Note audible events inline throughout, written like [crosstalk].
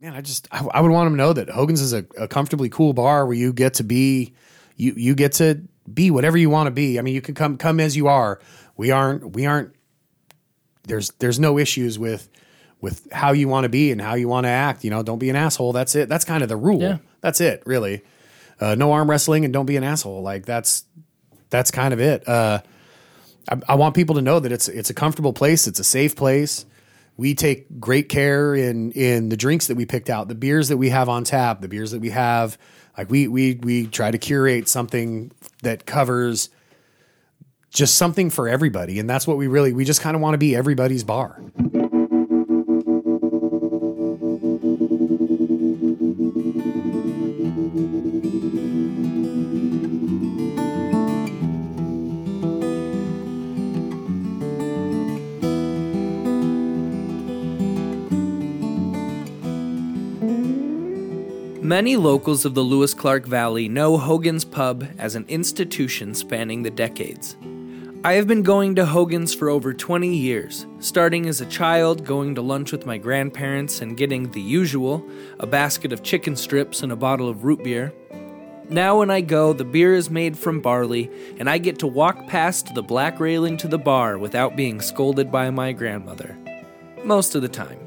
man, I just I, I would want them to know that Hogan's is a, a comfortably cool bar where you get to be you you get to be whatever you want to be. I mean, you can come come as you are. We aren't we aren't there's there's no issues with with how you want to be and how you want to act. You know, don't be an asshole. That's it. That's kind of the rule. Yeah. That's it, really. Uh, no arm wrestling and don't be an asshole. Like that's that's kind of it. Uh, I, I want people to know that it's it's a comfortable place. It's a safe place. We take great care in in the drinks that we picked out, the beers that we have on tap, the beers that we have. Like we we we try to curate something that covers just something for everybody, and that's what we really we just kind of want to be everybody's bar. Many locals of the Lewis Clark Valley know Hogan's Pub as an institution spanning the decades. I have been going to Hogan's for over 20 years, starting as a child going to lunch with my grandparents and getting the usual a basket of chicken strips and a bottle of root beer. Now, when I go, the beer is made from barley, and I get to walk past the black railing to the bar without being scolded by my grandmother. Most of the time.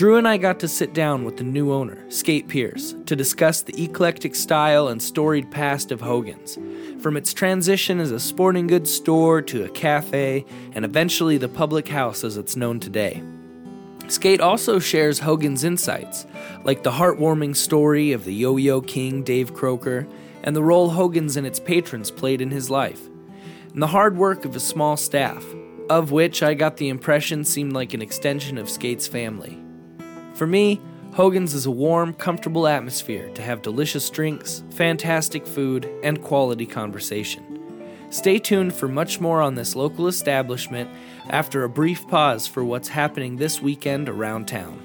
Drew and I got to sit down with the new owner, Skate Pierce, to discuss the eclectic style and storied past of Hogan's, from its transition as a sporting goods store to a cafe, and eventually the public house as it's known today. Skate also shares Hogan's insights, like the heartwarming story of the yo yo king Dave Croker and the role Hogan's and its patrons played in his life, and the hard work of a small staff, of which I got the impression seemed like an extension of Skate's family. For me, Hogan's is a warm, comfortable atmosphere to have delicious drinks, fantastic food, and quality conversation. Stay tuned for much more on this local establishment after a brief pause for what's happening this weekend around town.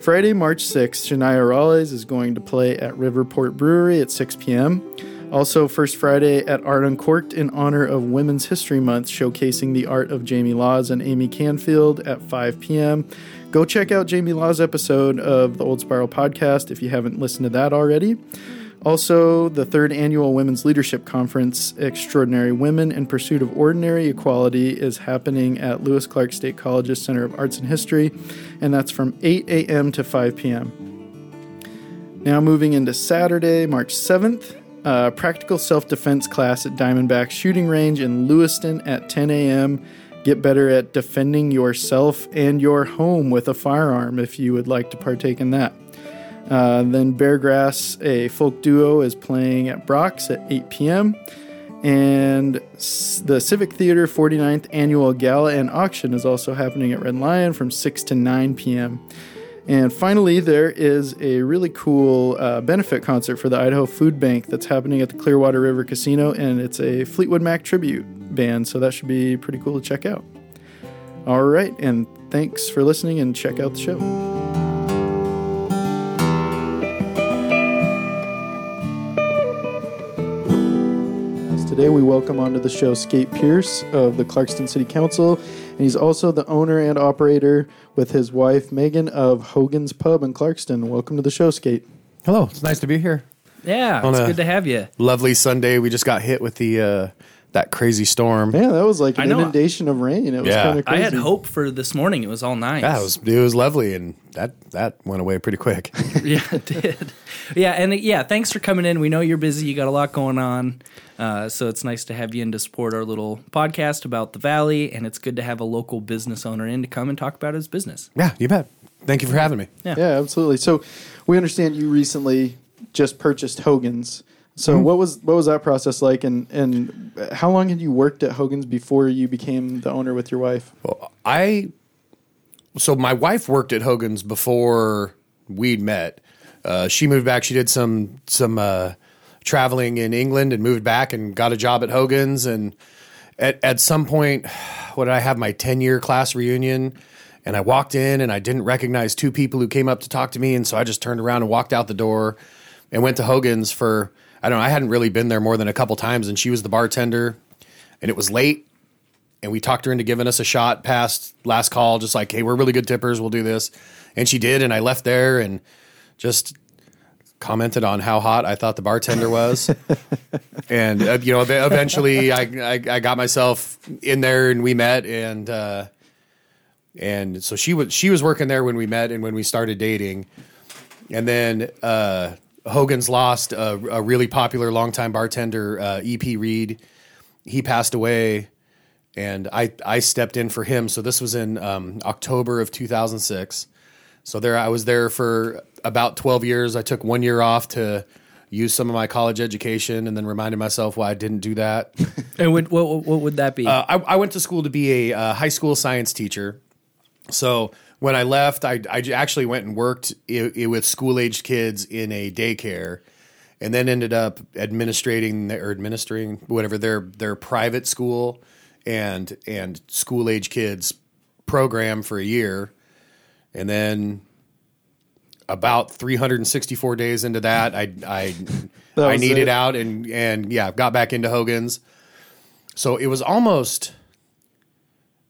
Friday, March 6th, Shania Raleigh is going to play at Riverport Brewery at 6 p.m. Also, First Friday at Art Uncorked in honor of Women's History Month, showcasing the art of Jamie Laws and Amy Canfield at 5 p.m. Go check out Jamie Law's episode of the Old Spiral podcast if you haven't listened to that already. Also, the third annual Women's Leadership Conference, Extraordinary Women in Pursuit of Ordinary Equality, is happening at Lewis Clark State College's Center of Arts and History, and that's from 8 a.m. to 5 p.m. Now, moving into Saturday, March 7th, uh, practical self defense class at Diamondback Shooting Range in Lewiston at 10 a.m. Get better at defending yourself and your home with a firearm if you would like to partake in that. Uh, then Beargrass, a folk duo, is playing at Brock's at 8 p.m. And the Civic Theater 49th Annual Gala and Auction is also happening at Red Lion from 6 to 9 p.m. And finally, there is a really cool uh, benefit concert for the Idaho Food Bank that's happening at the Clearwater River Casino, and it's a Fleetwood Mac tribute band, so that should be pretty cool to check out. All right, and thanks for listening, and check out the show. Today, we welcome onto the show Skate Pierce of the Clarkston City Council, and he's also the owner and operator with his wife Megan of Hogan's Pub in Clarkston. Welcome to the show, Skate. Hello, it's nice to be here. Yeah, On it's a- good to have you. Lovely Sunday. We just got hit with the uh, that crazy storm. Yeah, that was like I an know. inundation of rain. It was Yeah. kind of crazy. I crazy. had hope for this morning. It was all nice. Yeah, it was it was lovely, and that that went away pretty quick. [laughs] yeah, it did. Yeah, and uh, yeah, thanks for coming in. We know you're busy. You got a lot going on. Uh, so it's nice to have you in to support our little podcast about the valley, and it's good to have a local business owner in to come and talk about his business. yeah, you bet. Thank you for having me. Yeah. Yeah, absolutely. So, we understand you recently just purchased Hogan's. So, Mm-hmm. what was what was that process like, and and how long had you worked at Hogan's before you became the owner with your wife? Well, I so my wife worked at Hogan's before we'd met. Uh, she moved back. She did some some uh, traveling in England and moved back and got a job at Hogan's. And at at some point, [sighs] what did I have my ten year class reunion? And I walked in and I didn't recognize two people who came up to talk to me. And so I just turned around and walked out the door and went to Hogan's for I don't know. I hadn't really been there more than a couple times. And she was the bartender, and it was late and we talked her into giving us a shot past last call, just like, hey, we're really good tippers, we'll do this, and she did, and I left there and just commented on how hot I thought the bartender was, [laughs] and uh, you know, eventually I, I I got myself in there and we met, and uh, and so she was she was working there when we met and when we started dating, and then uh, Hogan's lost a, a really popular longtime bartender, uh, EP Reed. He passed away, and I I stepped in for him. So this was in um, October of 2006. So there I was there for about 12 years. I took one year off to use some of my college education, and then reminded myself why I didn't do that. [laughs] And what, what, what would that be? Uh, I, I went to school to be a uh, high school science teacher. So when I left, I, I actually went and worked i i with school aged kids in a daycare, and then ended up administrating or administering whatever their their private school and and school age kids program for a year, and then about 364 days into that, I I [laughs] That I needed it. out and and yeah, got back into Hogan's. So it was almost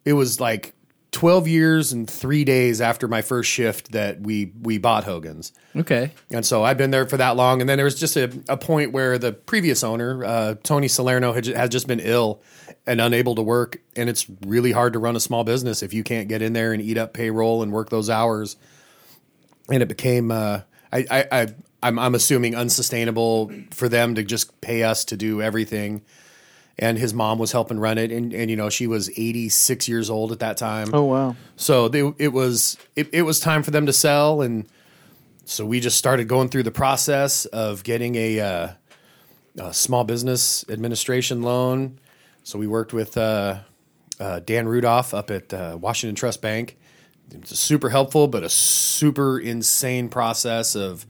it was like 12 years and 3 days after my first shift that we we bought Hogan's. okay. And so I've been there for that long. And then there was just a, a point where the previous owner, uh, Tony Salerno, had just been ill and unable to work. And it's really hard to run a small business if you can't get in there and eat up payroll and work those hours. And it became, uh, I, I, I, I'm, I'm assuming unsustainable for them to just pay us to do everything. And his mom was helping run it, and, and you know she was 86 years old at that time. Oh wow. So they, it was it, it was time for them to sell, and so we just started going through the process of getting a, uh, a small business administration loan. So we worked with uh, uh, Dan Rudolph up at uh, Washington Trust Bank. It was super helpful, but a super insane process of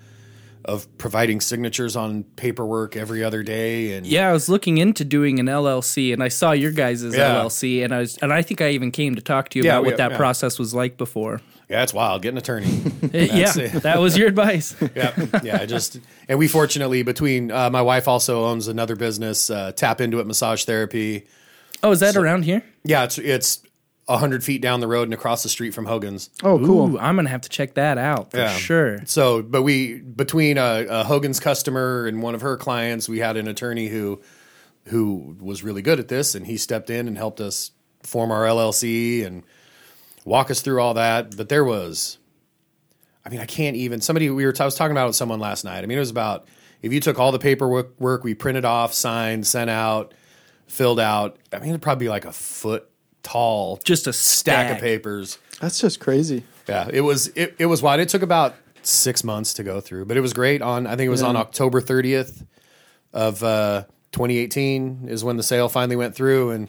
of providing signatures on paperwork every other day and Yeah, I was looking into doing an LLC, and I saw your guys' Yeah. LLC, and I was, and I think I even came to talk to you Yeah, about we- what that yeah. process was like before. yeah, it's wild. Get an attorney. [laughs] yeah, that was your advice. [laughs] yeah, yeah. I just and we fortunately between uh, my wife also owns another business, uh, Tap Into It Massage Therapy. Oh, is that around here? Yeah, it's it's hundred feet down the road and across the street from Hogan's. Oh cool. Ooh, I'm gonna have to check that out for Yeah. sure. So, but we between a, a Hogan's customer and one of her clients, we had an attorney who who was really good at this, and he stepped in and helped us form our LLC and walk us through all that. But there was, I mean, I can't even. Somebody we were I was talking about it with someone last night. I mean, it was about if you took all the paperwork work we printed off, signed, sent out, filled out. I mean, it'd probably be like a foot tall Just a stack stack, of papers. That's just crazy. Yeah, it was it, it was wide. It took about six months to go through, but it was great. On I think it was on October 30th of uh, 2018 is when the sale finally went through, and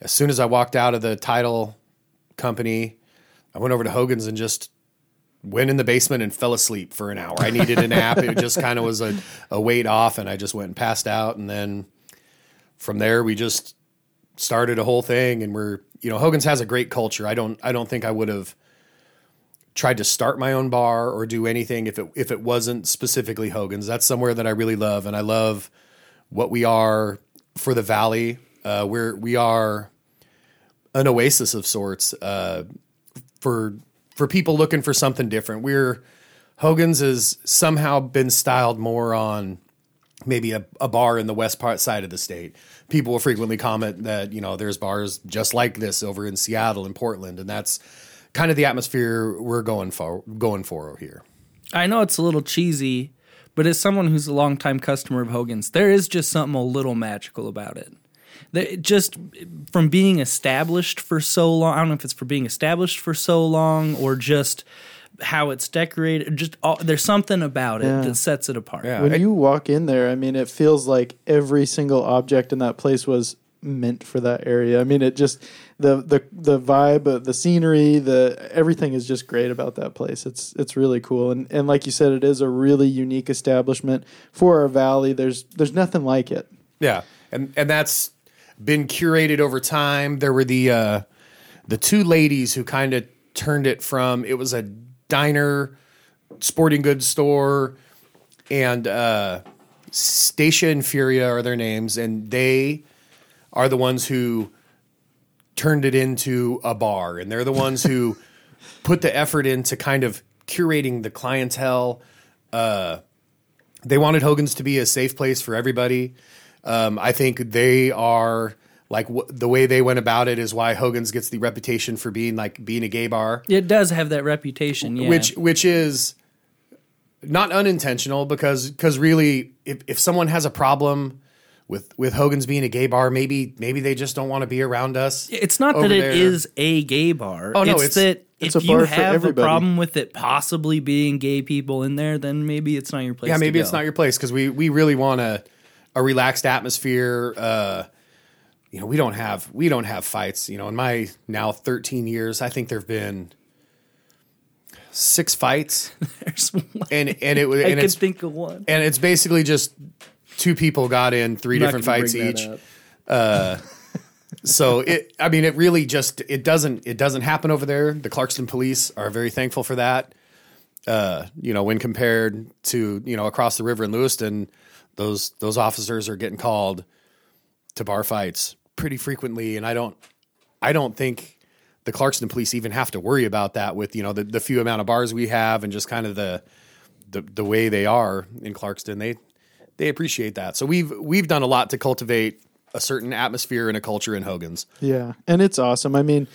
as soon as I walked out of the title company, I went over to Hogan's and just went in the basement and fell asleep for an hour. I needed a nap. it just kind of was a, a weight off, and I just went and passed out. And then from there, we just started a whole thing. And we're you know Hogan's has a great culture. I don't I don't think I would have tried to start my own bar or do anything if it if it wasn't specifically Hogan's. That's somewhere that I really love, and I love what we are for the valley. Uh, we're we are an oasis of sorts uh, for for people looking for something different. We're Hogan's has somehow been styled more on maybe a, a bar in the west part side of the state. People will frequently comment that you know there's bars just like this over in Seattle and Portland, and that's kind of the atmosphere we're going for going for here. I know it's a little cheesy, but as someone who's a longtime customer of Hogan's, there is just something a little magical about it. That just from being established for so long, I don't know if it's for being established for so long or just how it's decorated. Just all, there's something about it Yeah. that sets it apart. Yeah. When I- you walk in there, I mean, it feels like every single object in that place was meant for that area. I mean, it just the the the vibe, the scenery, the everything is just great about that place. It's it's really cool, and and like you said, it is a really unique establishment for our valley. There's there's nothing like it. Yeah, and and that's been curated over time. There were the uh, the two ladies who kind of turned it from it was a diner, sporting goods store, and uh, Stacia and Furia are their names, and they are the ones who turned it into a bar, and they're the ones who [laughs] put the effort into kind of curating the clientele. Uh, they wanted Hogan's to be a safe place for everybody. Um, I think they are like w- the way they went about it is why Hogan's gets the reputation for being like being a gay bar, It does have that reputation, yeah. which which is not unintentional because because really if, if someone has a problem with with Hogan's being a gay bar, maybe maybe they just don't want to be around us. it's not that it there. is a gay bar. Oh, no, it's, it's- that it's if a you have a problem with it possibly being gay people in there, then maybe it's not your place. yeah, maybe it's not your place because we we really want a a relaxed atmosphere. Uh, you know, we don't have we don't have fights. You know, in my now 13 years, I think there've been six fights, [laughs] There's one. and and it was I and can think of one. and it's basically just two people got in three I'm different fights each. up. So [laughs] it, I mean, it really just it doesn't it doesn't happen over there. The Clarkston police are very thankful for that. Uh, you know, when compared to you know across the river in Lewiston, those those officers are getting called to bar fights pretty frequently, and I don't I don't think the Clarkston police even have to worry about that with you know the, the few amount of bars we have and just kind of the the the way they are in Clarkston. They they appreciate that. So we've we've done a lot to cultivate a certain atmosphere and a culture in Hogan's. Yeah, and it's awesome. I mean,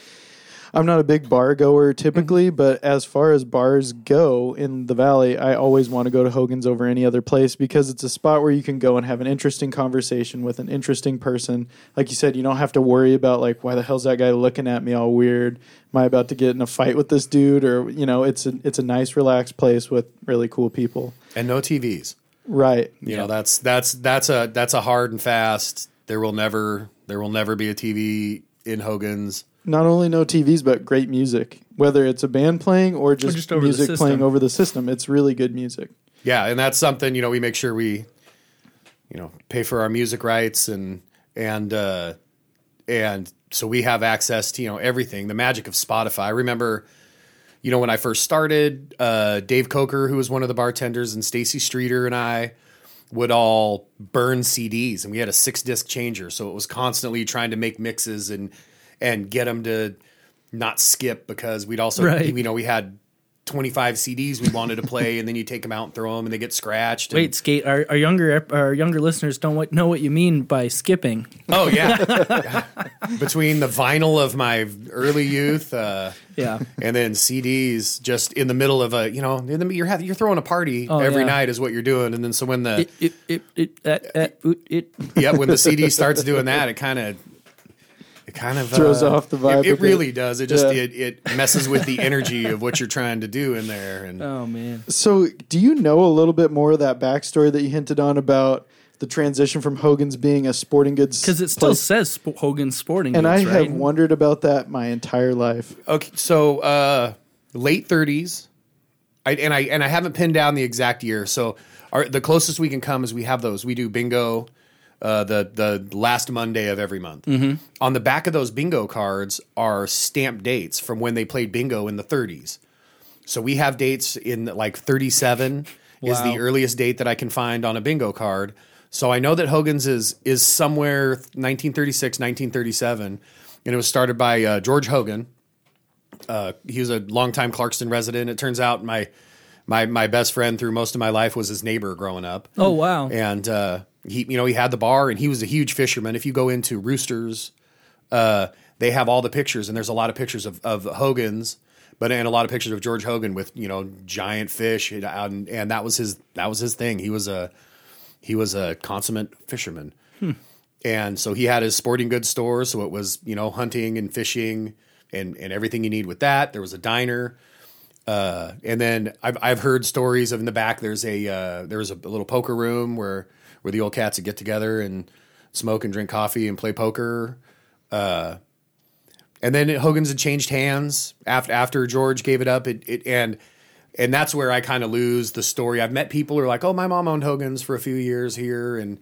I'm not a big bar goer typically, mm-hmm. but as far as bars go in the valley, I always want to go to Hogan's over any other place because it's a spot where you can go and have an interesting conversation with an interesting person. Like you said, you don't have to worry about like why the hell's that guy looking at me all weird? Am I about to get in a fight with this dude? Or you know, it's a it's a nice, relaxed place with really cool people. and no TVs. Right. You know, that's that's that's a that's a hard and fast. There will never there will never be a TV in Hogan's. Not only no TVs but great music. Whether it's a band playing or just, just music playing over the system, it's really good music. Yeah, and that's something you know we make sure we, you know, pay for our music rights and and uh, and so we have access to you know everything. The magic of Spotify. I remember, you know, when I first started, uh, Dave Coker, who was one of the bartenders, and Stacy Streeter and I would all burn CDs, and we had a six disc changer, so it was constantly trying to make mixes and and get them to not skip because we'd also Right. you know we had 25 CDs we wanted to play and then you take them out and throw them and they get scratched. and- Wait, skate. Our, our younger our younger listeners don't what, know what you mean by skipping. Oh [laughs] yeah. Between the vinyl of my early youth, uh, Yeah. and then CDs, just in the middle of a, you know, in the, you're having, you're throwing a party Oh, every yeah. night is what you're doing, and then so when the It it it it, uh, uh, it yeah when the CD starts doing that, it kind of it kind of Throws uh, off the vibe It, it bit. really does. It just Yeah. it, it messes with the energy of what you're trying to do in there, and [laughs] Oh man. So, do you know a little bit more of that backstory that you hinted on about the transition from Hogan's being a sporting goods? Because it still place? says Sp- Hogan's Sporting and I right? have wondered about that my entire life. Okay, so uh, late thirties, I, and I and I haven't pinned down the exact year. So our, the closest we can come is we have those. We do bingo, uh, the the last Monday of every month. On the back of those bingo cards are stamped dates from when they played bingo in the thirties. So we have dates in like thirty seven is the earliest date that I can find on a bingo card. So I know that Hogan's is is somewhere 1936, 1937, and it was started by uh, George Hogan uh, he was a longtime Clarkston resident. It turns out my my my best friend through most of my life was his neighbor growing up. Oh wow. And uh, he you know he had the bar and he was a huge fisherman. If you go into Roosters, uh, they have all the pictures and there's a lot of pictures of, of Hogan's, but and a lot of pictures of George Hogan with you know giant fish and, and and that was his that was his thing. He was a he was a consummate fisherman. And so he had his sporting goods store. So it was, you know, hunting and fishing and, and everything you need with that. There was a diner. Uh, and then I've, I've heard stories of in the back, there's a, uh, there was a little poker room where, where the old cats would get together and smoke and drink coffee and play poker. Uh, and then Hogan's had changed hands after, after George gave it up. It, it, and, and that's where I kind of lose the story. I've met people who are like, "Oh, my mom owned Hogan's for a few years here," and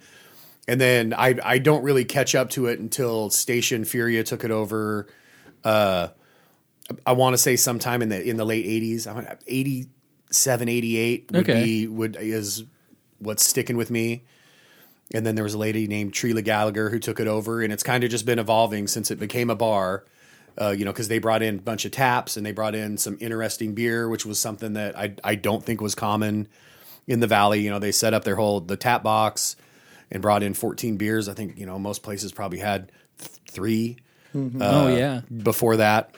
and then I I don't really catch up to it until Station Furia took it over. Uh, I want to say sometime in the in the late eighties, 87, 88 would Okay. be would is what's sticking with me. And then there was a lady named Treela Gallagher who took it over, and it's kind of just been evolving since it became a bar. Uh, you know, because they brought in a bunch of taps and they brought in some interesting beer, which was something that I I don't think was common in the valley. You know, they set up their whole the tap box and brought in 14 beers. I think you know most places probably had th- 3 oh yeah. before that.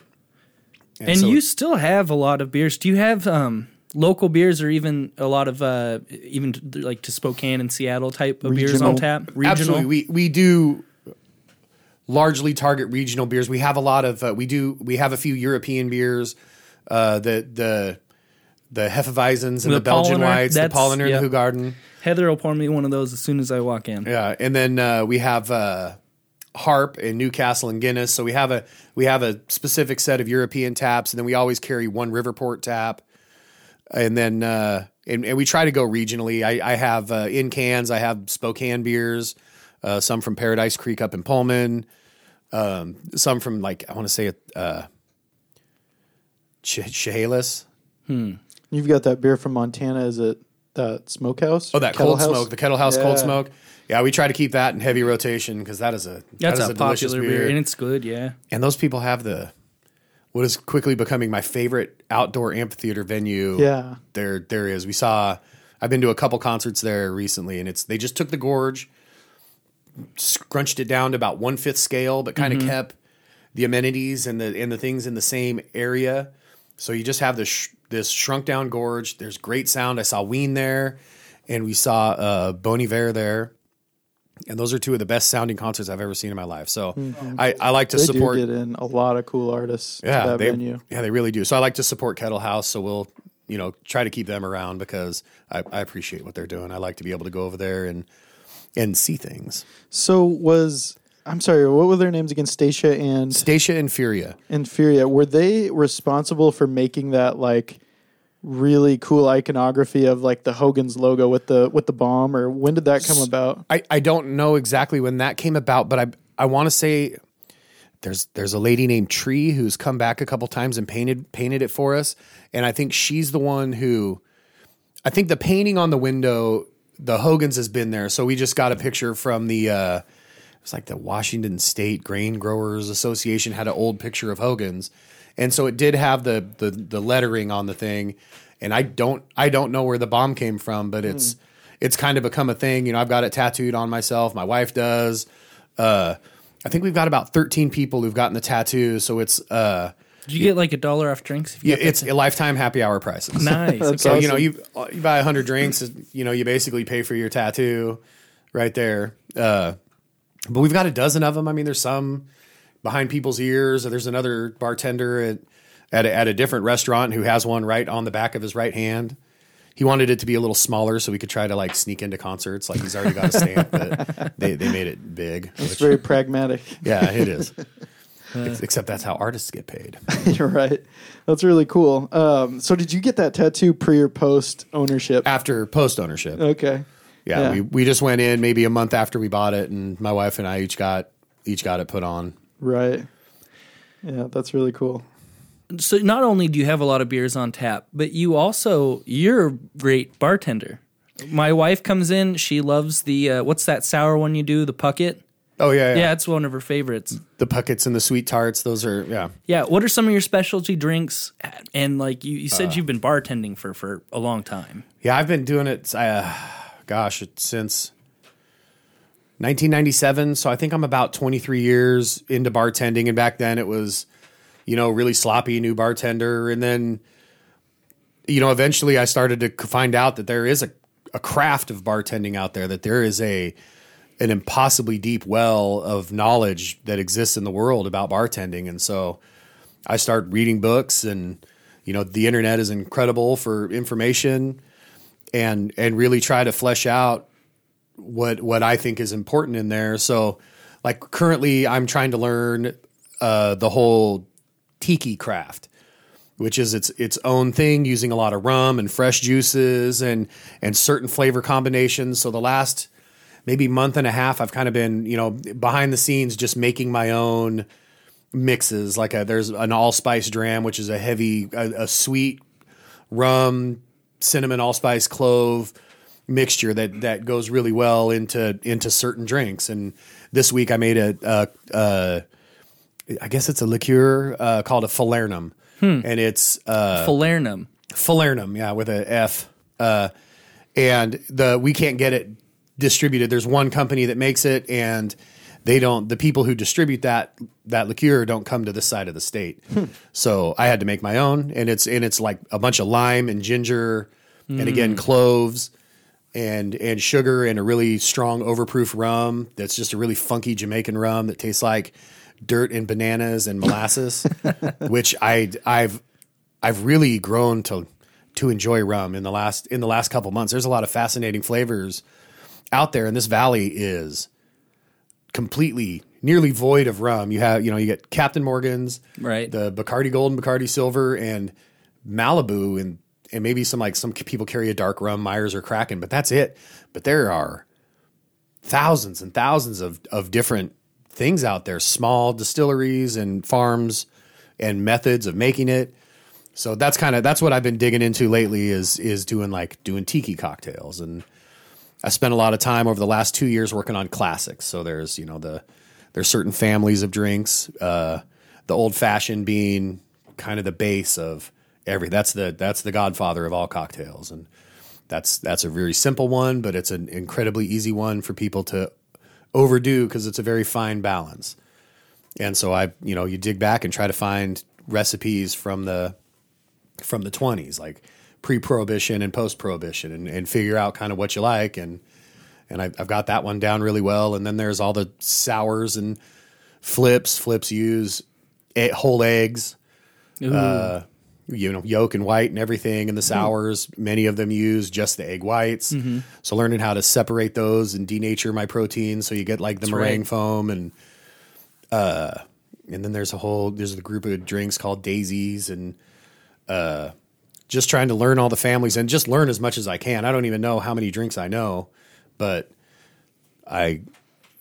And so- you still have a lot of beers. Do you have um, local beers or even a lot of uh, even t- like to Spokane and Seattle type of beers on tap? Regional. Absolutely, we we do largely target regional beers. We have a lot of uh, we do we have a few European beers, uh, the the the Hefeweizens and The the, Belgian Paulaner, whites, the that's- Paulaner yep. and the Hoegaarden. Heather will pour me one of those as soon as I walk in. Yeah, and then uh, we have uh, Harp and Newcastle and Guinness. So we have a we have a specific set of European taps, and then we always carry one Riverport tap, and then uh, and, and we try to go regionally. I, I have uh, in cans. I have Spokane beers, uh, some from Paradise Creek up in Pullman, um, some from like I want to say it, uh, Ch- Chehalis. You've got that beer from Montana. Is it that smokehouse? Oh, that cold House? smoke, the Kettle House cold smoke. Yeah, we try to keep that in heavy rotation because that is a That's that is a, delicious popular beer. and it's good. Yeah. and those people have the what is quickly becoming my favorite outdoor amphitheater venue. Yeah. there there is. We saw. I've been to a couple concerts there recently, and it's they just took the gorge, scrunched it down to about one fifth scale, but kind of kept the amenities and the and the things in the same area. So you just have this sh- this shrunk down gorge. There's great sound. I saw Ween there, and we saw uh, Bon Iver there. And those are two of the best sounding concerts I've ever seen in my life. So mm-hmm. I, I like to They support get in a lot of cool artists yeah, to that they, venue. Yeah, they really do. So I like to support Kettle House. So we'll, you know, try to keep them around because I, I appreciate what they're doing. I like to be able to go over there and and see things. So was I'm sorry, what were their names again? Stacia and Stacia and Furia. Infuria. Were they responsible for making that like really cool iconography of like the Hogan's logo with the with the bomb or when did that come about? I, I don't know exactly when that came about, but I I want to say there's there's a lady named Tree who's come back a couple times and painted painted it for us, and I think she's the one who I think the painting on the window, the Hogan's has been there. So we just got a picture from the uh it was like the Washington State Grain Growers Association had an old picture of Hogan's. And so it did have the the the lettering on the thing. And I don't I don't know where the bomb came from, but it's it's kind of become a thing. You know, I've got it tattooed on myself. My wife does. Uh I think we've got about 13 people who've gotten the tattoo. So it's uh Did you get like a dollar off drinks? If you yeah, it's a lifetime happy hour prices. nice. [laughs] That's So awesome. you know you you buy hundred drinks, you know you basically pay for your tattoo, right there. Uh, but we've got a dozen of them. I mean, there's some behind people's ears. There's another bartender at at a, at a different restaurant who has one right on the back of his right hand. He wanted it to be a little smaller so we could try to like sneak into concerts. Like he's already got a stamp, but they, they made it big. It's very pragmatic. yeah, it is. [laughs] Ex- Except that's how artists get paid. [laughs] You're right. That's really cool. Um, so did you get that tattoo pre or post ownership? After post ownership. Okay. Yeah, Yeah. we we just went in maybe a month after we bought it, and my wife and I each got each got it put on. Right. Yeah, that's really cool. so not only do you have a lot of beers on tap, but you also you're a great bartender. My wife comes in, she loves the uh, what's that sour one you do, the pucket? Oh yeah, yeah. Yeah, it's one of her favorites. The puckets and the sweet tarts, those are yeah. Yeah, what are some of your specialty drinks? And like you, you Uh. said, you've been bartending for for a long time. Yeah, I've been doing it. Uh, gosh, since 1997. So I think I'm about 23 years into bartending, and back then it was, you know, really sloppy new bartender, and then, you know, eventually I started to find out that there is a, a craft of bartending out there. That there is a an impossibly deep well of knowledge that exists in the world about bartending, and so I start reading books, and you know, the internet is incredible for information and and really try to flesh out what what I think is important in there. So, like currently, I'm trying to learn uh, the whole tiki craft, which is its its own thing, using a lot of rum and fresh juices and and certain flavor combinations. So the last maybe month and a half, I've kind of been you know behind the scenes just making my own mixes. Like a, there's an allspice dram, which is a heavy a, a sweet rum cinnamon, allspice, clove, mixture that that goes really well into into certain drinks. And this week I made a, a, a I guess it's a liqueur uh, called a falernum, and it's uh, Falernum. falernum, yeah, with a F. Uh, and the we can't get it distributed. There's one company that makes it, and they don't. The people who distribute that that liqueur don't come to this side of the state. So I had to make my own, and it's and it's like a bunch of lime and ginger, and again cloves. And and sugar and a really strong overproof rum that's just a really funky Jamaican rum that tastes like dirt and bananas and molasses, [laughs] which I I've I've really grown to to enjoy rum in the last in the last couple months. There's a lot of fascinating flavors out there, and this valley is completely nearly void of rum. You have you know you get Captain Morgan's, Right. The Bacardi Gold and Bacardi Silver and Malibu and and maybe some like some people carry a dark rum, Myers or Kraken, but that's it. But there are thousands and thousands of of different things out there, small distilleries and farms and methods of making it. So that's kind of that's what I've been digging into lately is is doing like doing tiki cocktails and I spent a lot of time over the last two years working on classics. So there's you know the there's certain families of drinks, uh, the old fashioned being kind of the base of every that's the that's the godfather of all cocktails and that's that's a very simple one, but it's an incredibly easy one for people to overdo because it's a very fine balance. And so I, you know, you dig back and try to find recipes from the from the 20s, like pre-prohibition and post-prohibition, and, and figure out kind of what you like. And and I, I've got that one down really well. And then there's all the sours and flips. Flips use whole eggs, uh, you know, yolk and white and everything. And the mm-hmm. sours, many of them use just the egg whites. Mm-hmm. So learning how to separate those and denature my protein, so you get like the meringue right. foam and uh, and then there's a whole there's a group of drinks called daisies and uh just trying to learn all the families and just learn as much as I can. I don't even know how many drinks I know, but I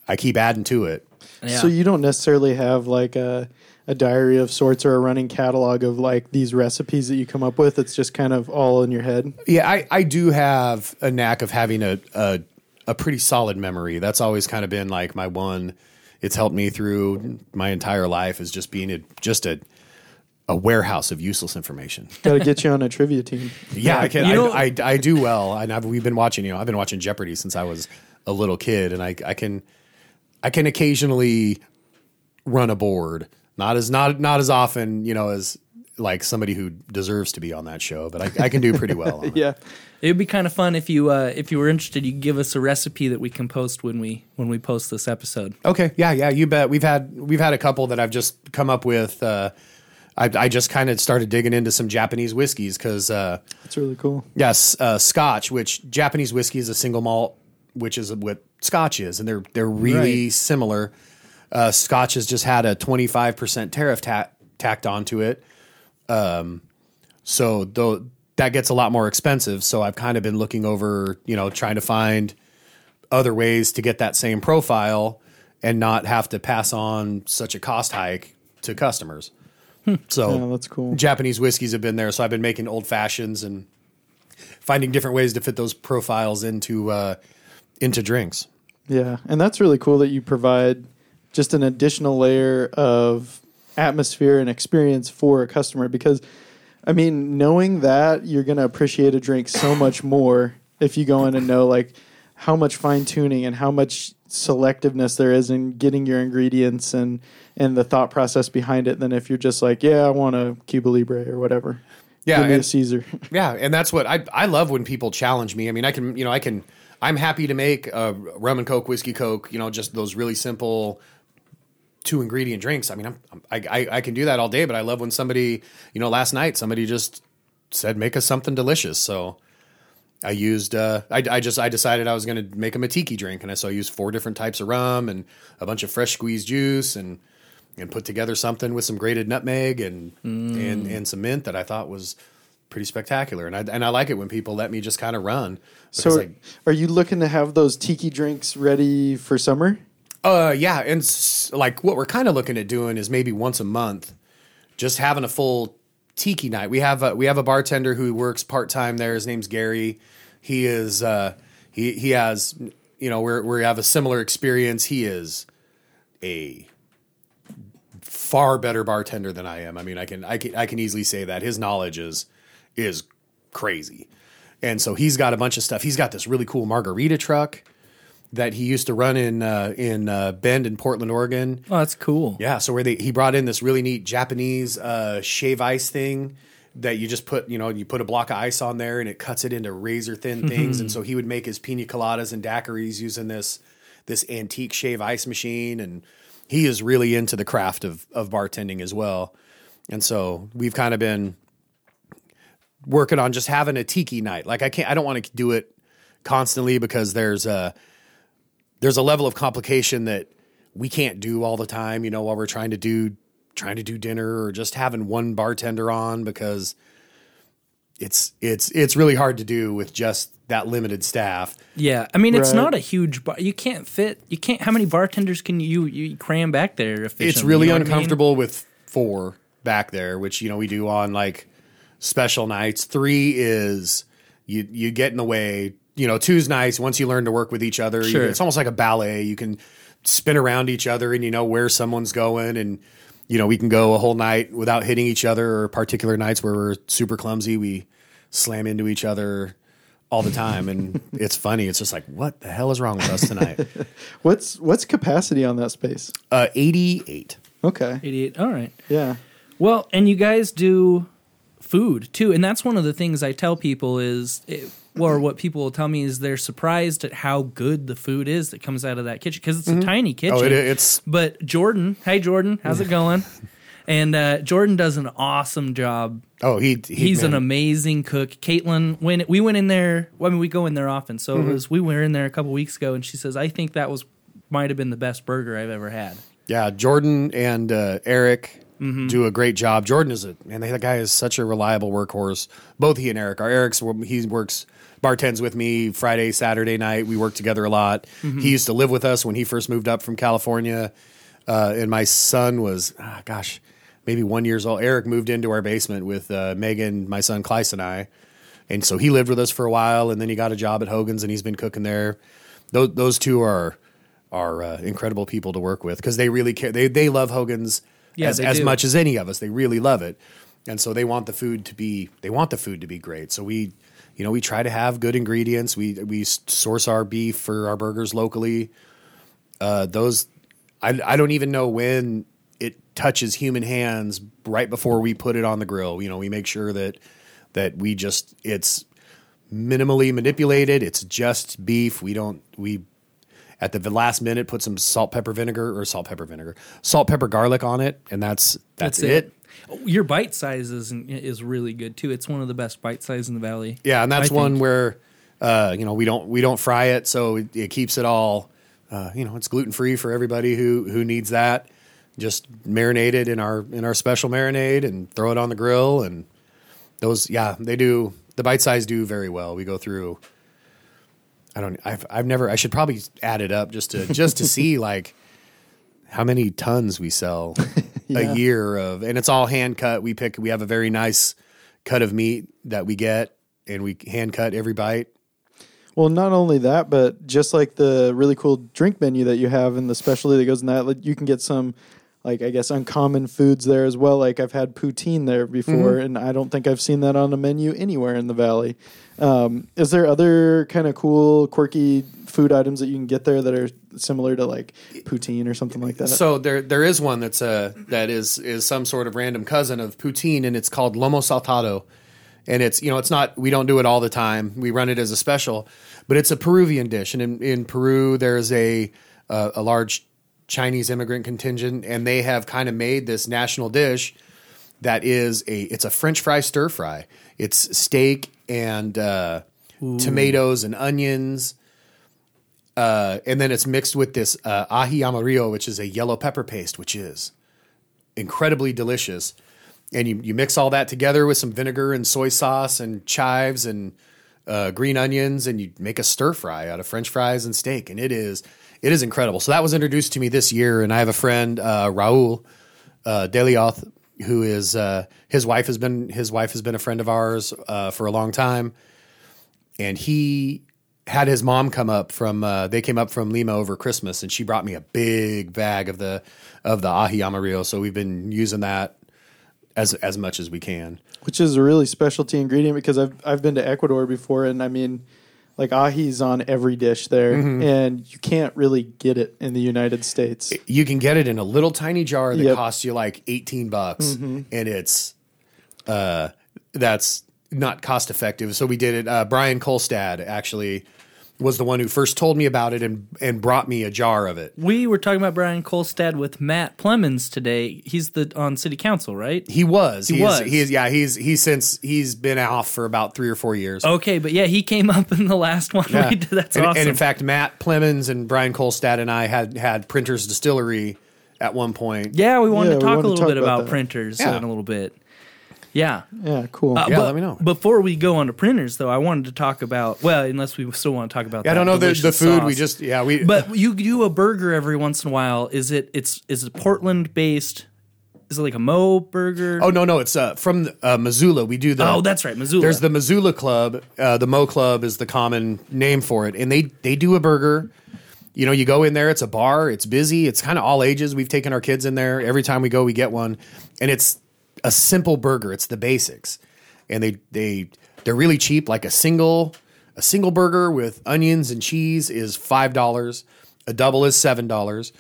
I keep adding to it. Yeah. So you don't necessarily have like a a diary of sorts or a running catalog of like these recipes that you come up with. It's just kind of all in your head. Yeah, I, I do have a knack of having a, a a pretty solid memory. That's always kind of been like my one. It's helped me through my entire life is just being a just a a warehouse of useless information. Got to get you on a trivia team. [laughs] Yeah, I can. You know- I, I, I do well, and I've, we've been watching. You know, I've been watching Jeopardy since I was a little kid, and I I can I can occasionally run a board. Not as not not as often, you know, as like somebody who deserves to be on that show, but I, I can do pretty well. On. [laughs] Yeah. It would be kind of fun if you uh, if you were interested. You could give us a recipe that we can post when we when we post this episode. Okay, yeah, yeah, you bet. We've had we've had a couple that I've just come up with. Uh, I, I just kind of started digging into some Japanese whiskeys because uh, That's really cool. yes, uh, Scotch, which Japanese whiskey is a single malt, which is what Scotch is, and they're they're really Right. similar. Uh, Scotch has just had a twenty five percent tariff ta- tacked onto it, um, so though that gets a lot more expensive. So I've kind of been looking over, you know, trying to find other ways to get that same profile and not have to pass on such a cost hike to customers. So Yeah, that's cool. Japanese whiskeys have been there, so I've been making old fashions and finding different ways to fit those profiles into uh, into drinks. Yeah, and that's really cool that you provide just an additional layer of atmosphere and experience for a customer because I mean, knowing that you're going to appreciate a drink so much more if you go in and know like how much fine tuning and how much selectiveness there is in getting your ingredients and and the thought process behind it than if you're just like, yeah, I want a Cuba Libre or whatever. Yeah, Give me a and- Caesar. [laughs] Yeah, and that's what I I love when people challenge me. I mean, I can you know I can I'm happy to make a rum and coke, whiskey coke. You know, just those really simple two ingredient drinks. I mean, I'm, I, I I can do that all day. But I love when somebody you know last night somebody just said make us something delicious. So I used uh, I I just I decided I was going to make them a tiki drink, and I so I used four different types of rum and a bunch of fresh squeezed juice and and put together something with some grated nutmeg and and and some mint that I thought was pretty spectacular. And I and I like it when people let me just kind of run. So Because, like, are you looking to have those tiki drinks ready for summer? Uh, yeah, and s- like what we're kind of looking at doing is maybe once a month, just having a full tiki night. We have a, we have a bartender who works part time there. His name's Gary. He is uh, he he has you know where we have a similar experience. He is a far better bartender than I am. I mean, I can I can I can easily say that his knowledge is is crazy. And so he's got a bunch of stuff. He's got this really cool margarita truck that he used to run in uh, in uh, Bend in Portland, Oregon. Oh, that's cool. Yeah, so where they he brought in this really neat Japanese uh, shave ice thing that you just put you know you put a block of ice on there and it cuts it into razor thin [laughs] things. and so he would make his pina coladas and daiquiris using this this antique shave ice machine, and he is really into the craft of of bartending as well. And so we've kind of been working on just having a tiki night. Like I can't, I don't want to do it constantly because there's a there's a level of complication that we can't do all the time. You know, while we're trying to do trying to do dinner or just having one bartender on because it's it's it's really hard to do with just that limited staff. Yeah, I mean, it's Right. not a huge bar. You can't fit. You can't. How many bartenders can you you cram back there? Efficiently, it's really you know what I mean? uncomfortable with four back there, which you know we do on like special nights. Three is you you get in the way. You know, two's nice once you learn to work with each other. you- Sure. it's almost like a ballet. You can spin around each other and you know where someone's going and you know we can go a whole night without hitting each other or particular nights where we're super clumsy we slam into each other all the time and [laughs] it's funny it's just like what the hell is wrong with us tonight [laughs] What's what's capacity on that space? uh 88 Okay. Eighty-eight. All right. Yeah. Well, and you guys do food too, and that's one of the things I tell people is, it, or what people will tell me is they're surprised at how good the food is that comes out of that kitchen because it's a tiny kitchen. oh it, it's But Jordan, hey Jordan, how's it going? [laughs] and uh, Jordan does an awesome job. oh he, he He's an amazing cook. Caitlin, when we went in there, well, I mean, we go in there often. So Mm-hmm. it was we were in there a couple weeks ago, and she says, "I think that was might have been the best burger I've ever had." Yeah, Jordan and uh, Eric Mm-hmm. do a great job. Jordan is a man. That guy is such a reliable workhorse. Both he and Eric. Our Eric's he works bartends with me Friday, Saturday night. We work together a lot. Mm-hmm. He used to live with us when he first moved up from California, uh, and my son was ah, gosh maybe one years old. Eric moved into our basement with uh, Megan, my son Clyce, and I. And so he lived with us for a while, and then he got a job at Hogan's, and he's been cooking there. Those, those two are are uh, incredible people to work with because they really care. They they love Hogan's Yeah, as as do. much as any of us. They really love it, and so they want the food to be they want the food to be great. So we, you know, we try to have good ingredients. We we source our beef for our burgers locally. Uh, those I I don't even know when it touches human hands right before we put it on the grill. You know, we make sure that that we just it's minimally manipulated. It's just beef. We don't we at the last minute put some salt pepper vinegar or salt pepper vinegar salt pepper garlic on it, and that's that's, it. Your bite size is is really good too. It's one of the best bite size in the valley. Yeah, and that's I one think. where uh, you know we don't we don't fry it, so it, it keeps it all. Uh, you know, it's gluten free for everybody who who needs that. Just marinate it in our in our special marinade and throw it on the grill, and those yeah they do the bite size do very well. We go through. I don't. I've I've never. I should probably add it up just to just to [laughs] see like how many tons we sell [laughs] Yeah. a year of, and it's all hand cut. We pick. We have a very nice cut of meat that we get, and we hand cut every bite. Well, not only that, but just like the really cool drink menu that you have and the specialty that goes in that, like, you can get some, like I guess, uncommon foods there as well. Like I've had poutine there before, and I don't think I've seen that on a menu anywhere in the valley. Um, is there other kind of cool, quirky food items that you can get there that are similar to like poutine or something like that? So there there is one that's a that is is some sort of random cousin of poutine, and it's called lomo saltado. And it's you know it's not we don't do it all the time. We run it as a special, but it's a Peruvian dish, and in, in Peru there's a uh, a large Chinese immigrant contingent, and they have kind of made this national dish that is a it's a French fry stir fry. It's steak and uh, tomatoes and onions, uh, and then it's mixed with this uh, ají amarillo, which is a yellow pepper paste, which is incredibly delicious. And you, you mix all that together with some vinegar and soy sauce and chives and uh, green onions, and you make a stir fry out of French fries and steak, and it is it is incredible. So that was introduced to me this year, and I have a friend uh, Raul uh, Delioth, who is uh, his wife has been his wife has been a friend of ours uh, for a long time, and he had his mom come up from uh, they came up from Lima over Christmas and she brought me a big bag of the of the ají amarillo. So we've been using that as as much as we can. which is a really specialty ingredient because I've I've been to Ecuador before, and I mean, like ají's on every dish there, Mm-hmm. and you can't really get it in the United States. You can get it in a little tiny jar that Yep. costs you like 18 bucks and it's uh that's not cost effective. So we did it uh Brian Kolstad actually was the one who first told me about it and and brought me a jar of it. We were talking about Brian Kolstad with Matt Plemons today. He's the on city council, right? He was. He, was. Is, he is. Yeah. He's he's since he's been off for about three or four years. Okay, but yeah, he came up in the last one. Yeah. we did. That's and, awesome. And in fact, Matt Plemons and Brian Kolstad and I had had Printers Distillery at one point. yeah, we wanted Yeah, to talk a wanted to little talk bit about about, printers Yeah. in a little bit. Yeah. Yeah, cool. Uh, Yeah, but let me know. Before we go on to printers, though, I wanted to talk about. Well, unless we still want to talk about. I don't know the, the delicious food. We just yeah we. But you do a burger every once in a while. Is it? It's is it Portland based? Is it like a Mo burger? oh no no it's uh, from uh, Missoula. We do the. Oh, that's right, Missoula. There's the Missoula Club. Uh, the Mo Club is the common name for it, and they they do a burger. You know, you go in there. It's a bar. It's busy. It's kind of all ages. We've taken our kids in there every time we go. We get one, and it's a simple burger. It's the basics, and they they they're really cheap. Like a single a single burger with onions and cheese is five dollars. A double is seven dollars.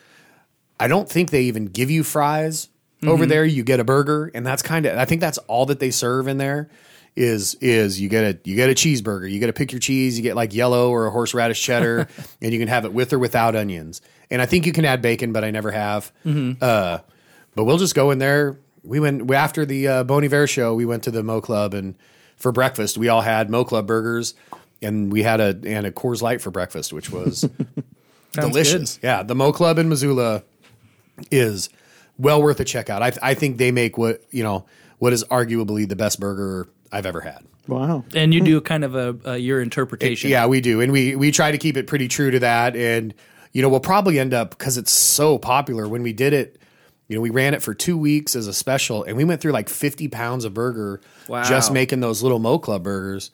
I don't think they even give you fries over there. You get a burger, and that's kind of. I think that's all that they serve in there. Is is you get a you get a cheeseburger. You get to pick your cheese. You get like yellow or a horseradish cheddar, [laughs] and you can have it with or without onions. And I think you can add bacon, but I never have. Uh, but we'll just go in there. We went we, after the uh, Bon Iver show. We went to the Mo Club, and for breakfast we all had Mo Club burgers, and we had a and a Coors Light for breakfast, which was [laughs] delicious. Yeah, the Mo Club in Missoula is well worth a check out. I, I think they make what you know what is arguably the best burger I've ever had. wow. and you do kind of a, a your interpretation. Yeah, we do, and we we try to keep it pretty true to that. And you know, we'll probably end up because it's so popular. When we did it, you know, we ran it for two weeks as a special, and we went through like fifty pounds of burger Wow. just making those little Mo Club burgers.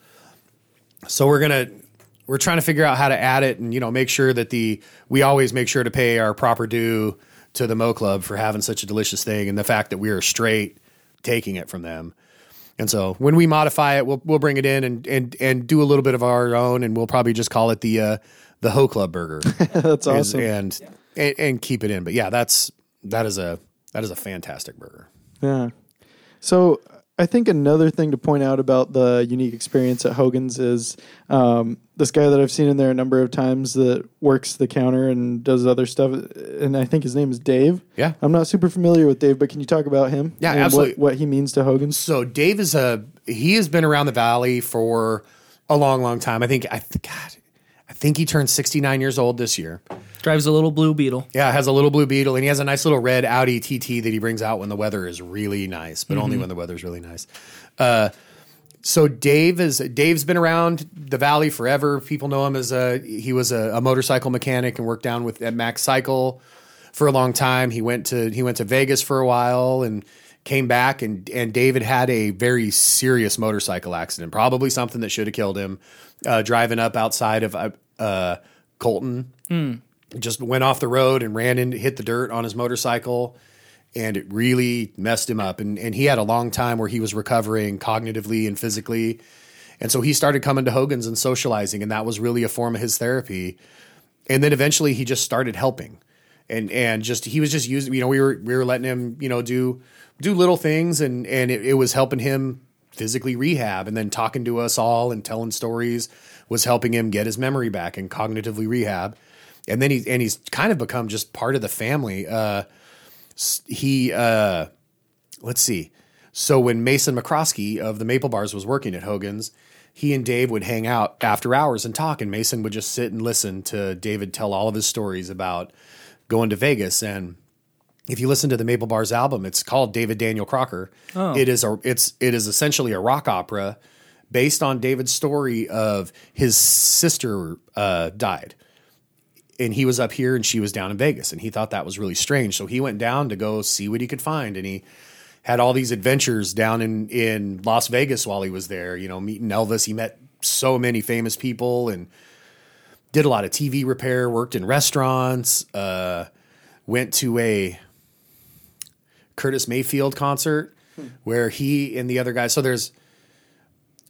So we're gonna we're trying to figure out how to add it, and you know, make sure that the we always make sure to pay our proper due to the Mo Club for having such a delicious thing, and the fact that we are straight taking it from them. And so when we modify it, we'll we'll bring it in and and and do a little bit of our own, and we'll probably just call it the uh, the Ho Club Burger, [laughs] That's awesome. and, and and keep it in. But yeah, that's that is a that is a fantastic burger. Yeah. So I think another thing to point out about the unique experience at Hogan's is um, this guy that I've seen in there a number of times that works the counter and does other stuff. And I think his name is Dave. Yeah. I'm not super familiar with Dave, but can you talk about him? Yeah, and absolutely. What, what he means to Hogan's? So Dave is a he has been around the valley for a long, long time. I think I th- God, I think he turned sixty nine years old this year. Drives a little blue beetle. Yeah, has a little blue beetle, and he has a nice little red Audi TT that he brings out when the weather is really nice, but only when the weather's really nice. Uh, so Dave is Dave's been around the valley forever. People know him as a he was a, a motorcycle mechanic and worked down with at Max Cycle for a long time. He went to he went to Vegas for a while and came back and and David had a very serious motorcycle accident, probably something that should have killed him. Uh, driving up outside of uh, uh, Colton, just went off the road and ran into hit the dirt on his motorcycle and it really messed him up. And and he had a long time where he was recovering cognitively and physically. And so he started coming to Hogan's and socializing and that was really a form of his therapy. And then eventually he just started helping. And and just he was just using you know we were we were letting him you know do do little things and and it, it was helping him physically rehab. And then talking to us all and telling stories was helping him get his memory back and cognitively rehab and then he and he's kind of become just part of the family uh he uh let's see. So when mason mccroskey of the maple bars was working at hogan's he and dave would hang out after hours and talk and mason would just sit and listen to david tell all of his stories about going to vegas. And if you listen to the Maple Bars album, it's called David Daniel Crocker. It is a it's it is essentially a rock opera based on David's story of his sister uh, died, and he was up here and she was down in Vegas, and he thought that was really strange. So he went down to go see what he could find, and he had all these adventures down in in Las Vegas while he was there. You know, meeting Elvis. He met so many famous people and did a lot of TV repair, worked in restaurants, uh, went to a Curtis Mayfield concert where he and the other guys. So there's,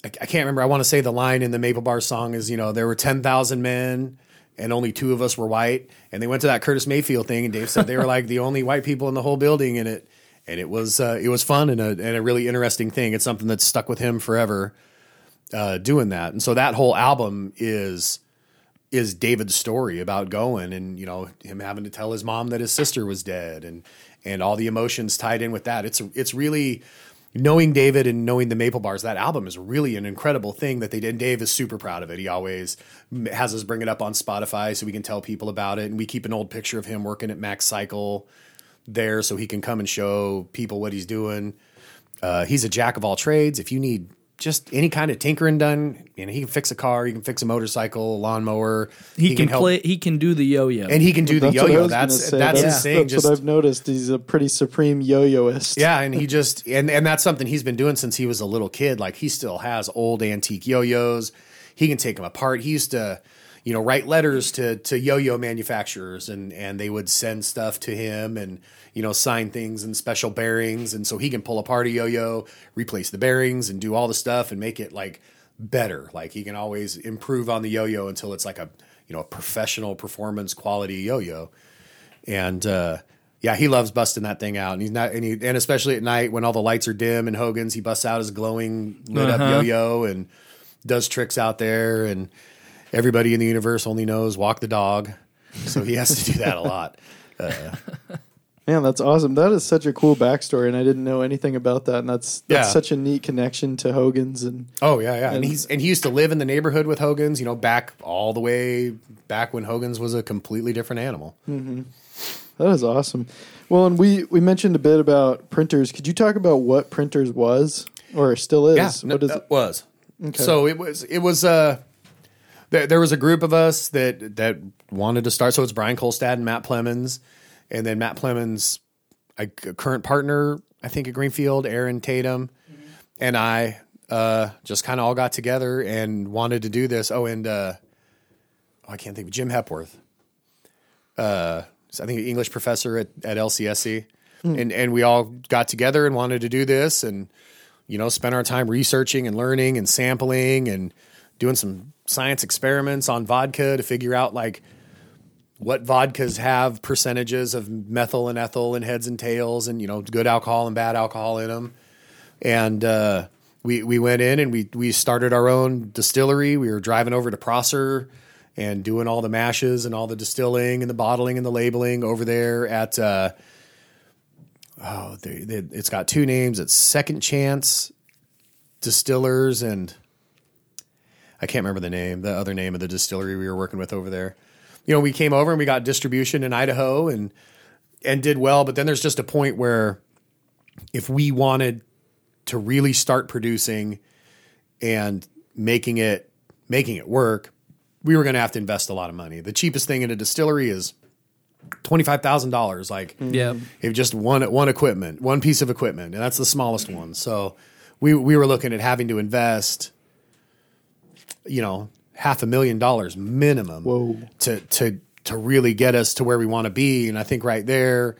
I, I can't remember. I want to say the line in the Maple Bar song is, you know, there were ten thousand men and only two of us were white. And they went to that Curtis Mayfield thing, and Dave said they were like the only white people in the whole building, and it and it was uh, it was fun and a and a really interesting thing. It's something that's stuck with him forever, uh, doing that. And so that whole album is is David's story about going and you know him having to tell his mom that his sister was dead and and all the emotions tied in with that. It's it's really knowing David and knowing the Maple Bars. That album is really an incredible thing that they did. And Dave is super proud of it. He always has us bring it up on Spotify so we can tell people about it. And we keep an old picture of him working at Max Cycle there so he can come and show people what he's doing. Uh, he's a jack of all trades. If you need just any kind of tinkering done, you know, he can fix a car, he can fix a motorcycle, a lawnmower. He, can, help- play. He can do the yo-yo. and he can do the That's what yo-yo. That's say. that's that's, his thing. that's Just what I've noticed. He's a pretty supreme yo-yoist. yeah, and he just and and that's something he's been doing since he was a little kid. Like he still has old antique yo-yos. He can take them apart. He used to, you know, write letters to to yo-yo manufacturers, and and they would send stuff to him, and you know, sign things and special bearings, and so he can pull apart a yo-yo, replace the bearings, and do all the stuff, and make it like better. Like he can always improve on the yo-yo until it's like a you know a professional performance quality yo-yo and uh, yeah, he loves busting that thing out, and he's not, and, he, and especially at night when all the lights are dim and Hogan's, he busts out his glowing lit up Uh-huh. yo-yo and does tricks out there, and everybody in the universe only knows walk the dog, so he has to do that a [laughs] lot. Man, that's awesome. That is such a cool backstory, and I didn't know anything about that. And that's that's Yeah. such a neat connection to Hogan's. And Oh yeah, yeah, and And- he's and he used to live in the neighborhood with Hogan's, you know, back all the way back when Hogan's was a completely different animal. that is awesome. Well, and we we mentioned a bit about printers. Could you talk about what printers was or still is? Yeah, no, what is uh, it? was. So it was it was uh there, there was a group of us that that wanted to start. So it's Brian Kolstad and Matt Plemons, and then Matt Plemons, a c- current partner, I think at Greenfield, Aaron Tatum, and I uh, just kind of all got together and wanted to do this. Oh, and uh, oh, I can't think of Jim Hepworth. Uh, I think an English professor at, at LCSC, and and we all got together and wanted to do this and you know, spent our time researching and learning and sampling and doing some science experiments on vodka to figure out like what vodkas have percentages of methyl and ethyl and heads and tails and you know good alcohol and bad alcohol in them. And uh, we we went in and we we started our own distillery. We were driving over to Prosser and doing all the mashes and all the distilling and the bottling and the labeling over there at. Uh, oh, they, they, it's got two names. It's Second Chance Distillers and I can't remember the name, the other name of the distillery we were working with over there. You know, we came over and we got distribution in Idaho and and did well, but then there's just a point where if we wanted to really start producing and making it making it work, we were going to have to invest a lot of money. The cheapest thing in a distillery is twenty five thousand dollars. Like, mm-hmm. Yeah. if just one one equipment, one piece of equipment, and that's the smallest one. So we we were looking at having to invest, you know, half a million dollars minimum Whoa. to to to really get us to where we want to be. And I think right there,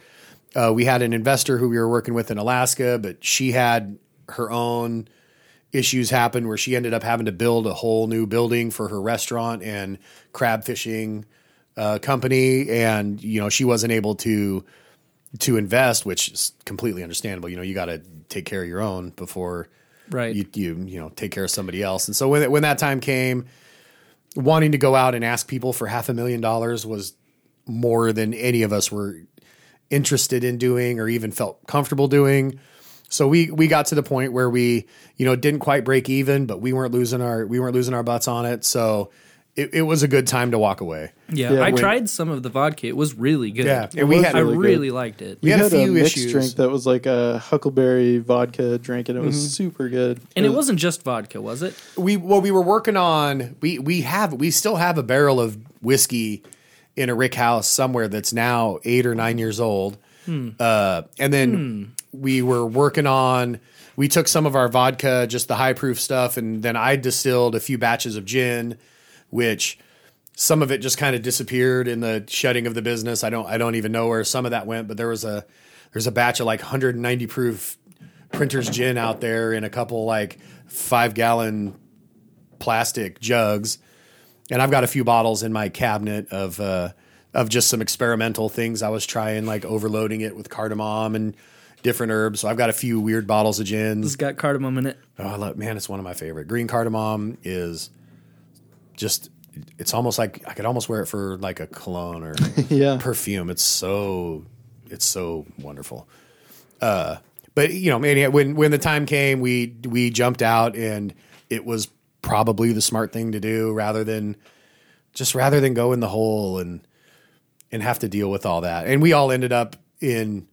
uh, we had an investor who we were working with in Alaska, but she had her own issues happen where she ended up having to build a whole new building for her restaurant and crab fishing uh, company, and you know she wasn't able to to invest, which is completely understandable. You know, you got to take care of your own before Right. you you you know take care of somebody else. And so when when that time came, wanting to go out and ask people for half a million dollars was more than any of us were interested in doing or even felt comfortable doing. So we we got to the point where we you know didn't quite break even, but we weren't losing our we weren't losing our butts on it. So it, it was a good time to walk away. Yeah, Yeah, I when- tried some of the vodka. It was really good. Yeah, It and we was had I really good. really liked it. We had a few mixed issues. drink that was like a huckleberry vodka drink, and it was mm-hmm. super good. And it wasn't just vodka, was it? we well we were working on we we have we still have a barrel of whiskey in a rick house somewhere that's now eight or nine years old hmm. uh, and then hmm. we were working on we took some of our vodka just the high proof stuff and then i distilled a few batches of gin which some of it just kind of disappeared in the shutting of the business. I don't I don't even know where some of that went, but there was a there's a batch of like 190 proof printer's gin out there in a couple like five gallon plastic jugs, and I've got a few bottles in my cabinet of uh, of just some experimental things I was trying, like overloading it with cardamom and different herbs. So I've got a few weird bottles of gins. It's got cardamom in it. Oh, love, man, it's one of my favorite. Green cardamom is just. It's almost like I could almost wear it for like a cologne or [laughs] Yeah. perfume. It's so it's so wonderful. Uh, but you know, man, when when the time came, we we jumped out, and it was probably the smart thing to do, rather than just rather than go in the hole and and have to deal with all that. And we all ended up in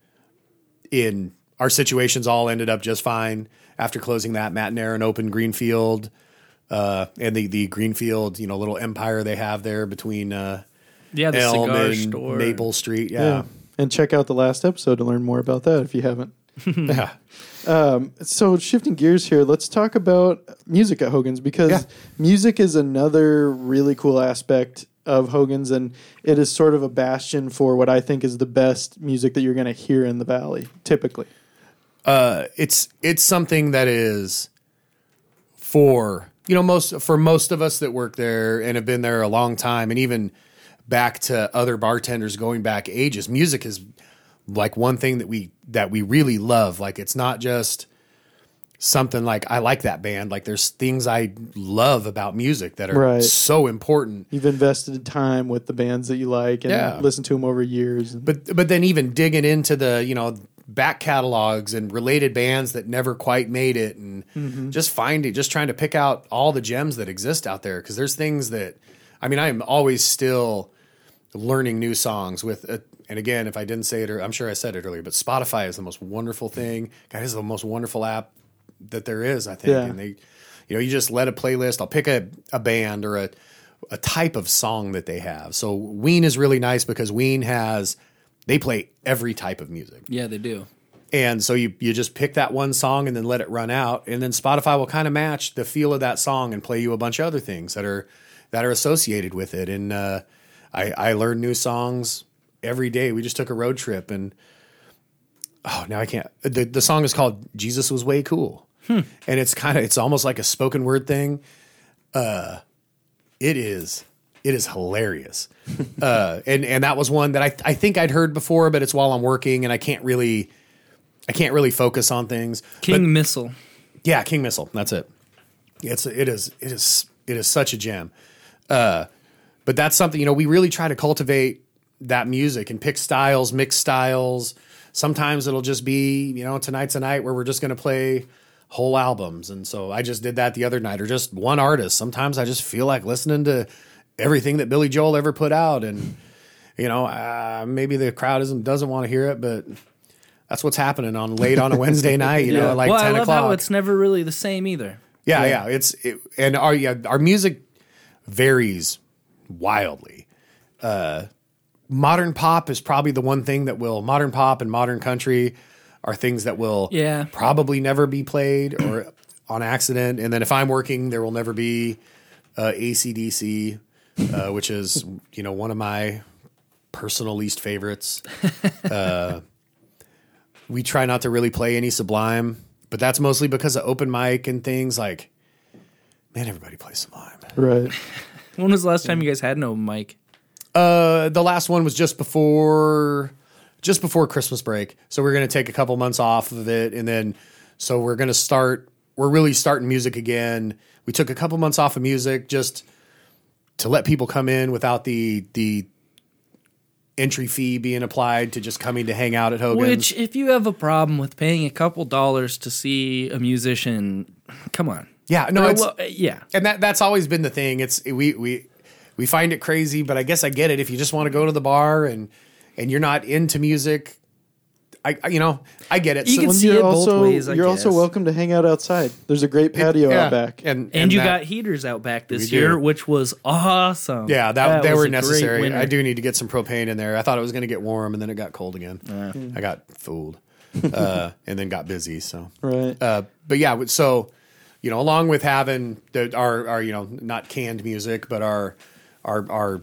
in our situations. All ended up just fine after closing that. Matt and Aaron opened Greenfield. Uh, and the, the Greenfield, you know, little empire they have there between uh, Yeah, the Elm cigar and store. Maple Street. Yeah. Yeah. And check out the last episode to learn more about that if you haven't. [laughs] Yeah. So shifting gears here, let's talk about music at Hogan's because Yeah. music is another really cool aspect of Hogan's and it is sort of a bastion for what I think is the best music that you're going to hear in the valley typically. Uh, it's it's something that is for you know most for most of us that work there and have been there a long time and even back to other bartenders going back ages music is like one thing that we that we really love like it's not just something like I like that band like there's things I love about music that are Right. so important You've invested time with the bands that you like and Yeah. listened to them over years. But but then even digging into the you know back catalogs and related bands that never quite made it and just finding just trying to pick out all the gems that exist out there. Because there's things that i mean i'm always still learning new songs with uh and again if i didn't say it or i'm sure i said it earlier but spotify is the most wonderful thing. Guys is the most wonderful app that there is i think. Yeah. and they you know you just let a playlist i'll pick a, a band or a a type of song that they have. So ween is really nice because ween has they play every type of music. Yeah, they do. and so you you just pick that one song and then let it run out. And then spotify will kind of match the feel of that song and play you a bunch of other things that are that are associated with it. And uh, i i learn new songs every day. We just took a road trip and oh now i can't the, the song is called jesus was way cool. And it's kind of it's almost like a spoken word thing. Uh it is it is hilarious uh and and that was one that i i think i'd heard before but it's while i'm working and i can't really i can't really focus on things King Missile. yeah, King Missile. That's it. It's it is it is it is such a gem. Uh, but that's something you know we really try to cultivate that music and pick styles, mix styles. Sometimes it'll just be you know tonight's a night where we're just going to play whole albums, and so I just did that the other night, or just one artist. Sometimes I just feel like listening to everything that Billy Joel ever put out, and you know uh, maybe the crowd isn't doesn't want to hear it, but. That's what's happening on late on a Wednesday [laughs] night, you know, like well, ten I love o'clock. how it's never really the same either. Yeah, yeah. It's it, and our yeah our music varies wildly. Uh, modern pop is probably the one thing that will modern pop and modern country are things that will Yeah. probably never be played or on accident. And then if I'm working, there will never be uh, ACDC, uh, which is you know one of my personal least favorites. [laughs] Uh, we try not to really play any Sublime, but that's mostly because of open mic and things like. Man, everybody plays Sublime. right. [laughs] When was the last time you guys had an open mic? Uh, the last one was just before, just before Christmas break. So we're gonna take a couple months off of it, and then so we're gonna start. We're really starting music again. We took a couple months off of music just to let people come in without the the entry fee being applied to just coming to hang out at Hogan's. Which, if you have a problem with paying a couple dollars to see a musician, come on. yeah, no, well, uh, yeah. and that that's always been the thing. It's we we we find it crazy, but I guess I get it. If you just want to go to the bar and and you're not into music, I, I you know I get it. You can And see you're it both also ways, I you're also welcome to hang out outside. There's a great patio yeah, out back. and And, you that- got heaters out back this We do. year, which was awesome. yeah that, they was were necessary. I do need to get some propane in there. I thought it was going to get warm, and then it got cold again. I got fooled, [laughs] uh, and then got busy. So Right. uh, but yeah, so you know, along with having the, our our you know not canned music, but our our our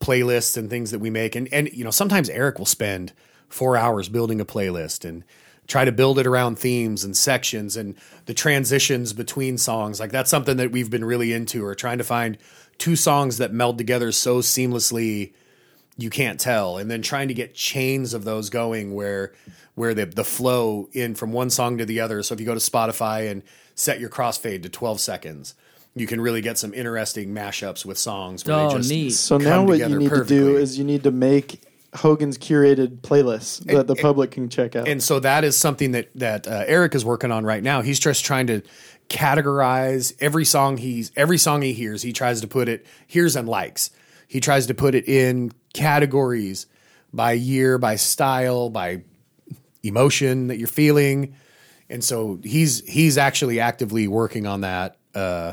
playlists and things that we make. And and you know, sometimes Eric will spend four hours building a playlist and try to build it around themes and sections and the transitions between songs. Like that's something that we've been really into, or trying to find two songs that meld together so seamlessly you can't tell and then trying to get chains of those going where where the the flow in from one song to the other so if you go to spotify and set your crossfade to 12 seconds you can really get some interesting mashups with songs where Oh, they just neat. So come now what you together need to do is you need to make Hogan's curated playlists that And- the public can check out. and so that is something that that uh, Eric is working on right now. He's just trying to categorize every song he's every song he hears. He tries to put it hears and likes. He tries to put it in categories by year, by style, by emotion that you're feeling, and so he's he's actually actively working on that uh,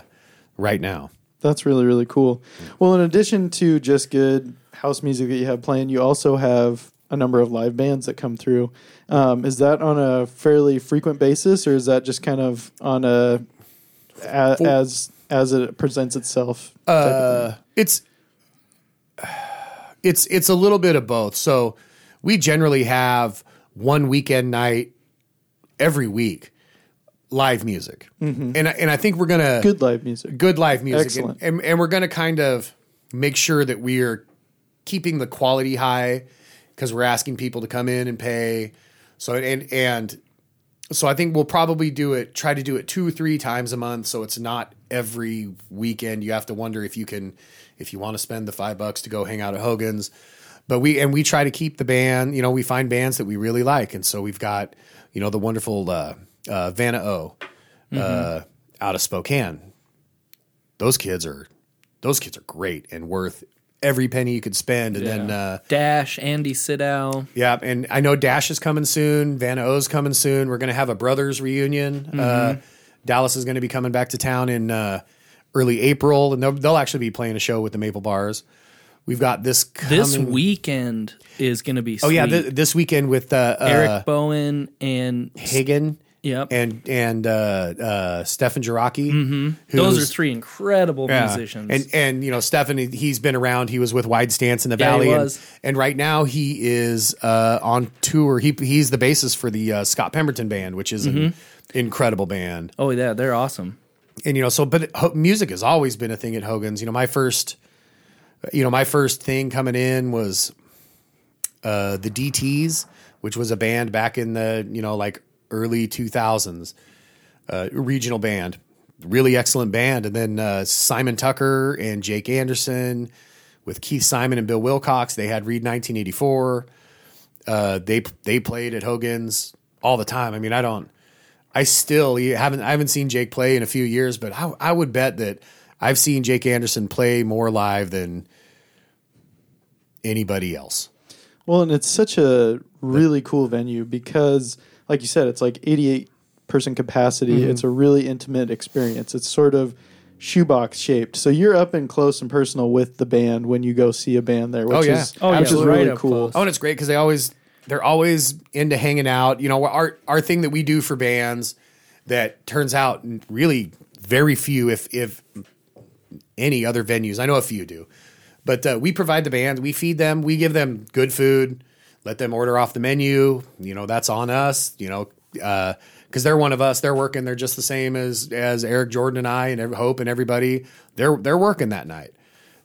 right now. That's really really cool. Well, in addition to just good house music that you have playing, you also have a number of live bands that come through. Um, is that on a fairly frequent basis, or is that just kind of on a, a as as it presents itself? thing? it's it's it's a little bit of both. So we generally have one weekend night every week live music, and I, and I think we're gonna Good live music. good live music, Excellent. And, and and we're gonna kind of make sure that we're keeping the quality high because we're asking people to come in and pay. So and and so I think we'll probably do it. Try to do it two three times a month, so it's not every weekend. You have to wonder if you can, if you want to spend the five bucks to go hang out at Hogan's. But we and we try to keep the band. You know, we find bands that we really like, and so we've got you know the wonderful uh, uh, Vanna O uh, out of Spokane. Those kids are those kids are great and worth every penny you could spend. And then uh, Dash, Andy Sidow. yeah, and I know Dash is coming soon. Vanna Oh's coming soon. We're going to have a brothers reunion. Uh, Dallas is going to be coming back to town in uh, early April, and they'll, they'll actually be playing a show with the Maple Bars. We've got this coming, This weekend is going to be Oh yeah, th- this weekend with uh, Eric uh, Bowen and Hagen. Yep. and and uh, uh, Stefan Jaraki. Mm-hmm. those are three incredible musicians. And and you know, Stefan, he's been around. He was with Wide Stance in the Yeah, Valley, and, was. and right now he is uh, on tour. He he's the bassist for the uh, Scott Pemberton band, which is an Mm-hmm. incredible band. oh yeah, they're awesome. And you know, so but ho- music has always been a thing at Hogan's. You know, my first, you know, my first thing coming in was uh, the DTs, which was a band back in the you know like early two thousands, uh, regional band, really excellent band. And then uh, Simon Tucker and Jake Anderson with Keith Simon and Bill Wilcox, they had Read 1984. Uh, they they played at Hogan's all the time. I mean, I don't. I still haven't I haven't seen Jake play in a few years, but I, I would bet that I've seen Jake Anderson play more live than anybody else. Well, and it's such a really cool venue because, like you said, it's like 88 person capacity. Mm-hmm. It's a really intimate experience. It's sort of shoebox shaped. So you're up and close and personal with the band when you go see a band there, which Oh, yeah. is, Oh, yeah, which is right really up cool. close. Oh, and it's great because they always they're always into hanging out. You know, our our thing that we do for bands that turns out really very few, if if any other venues. I know a few do, but uh, we provide the band. We feed them. We give them good food. Let them order off the menu. You know, that's on us. You know, uh, because they're one of us. They're working. They're just the same as as Eric Jordan and I and Hope and everybody. They're they're working that night.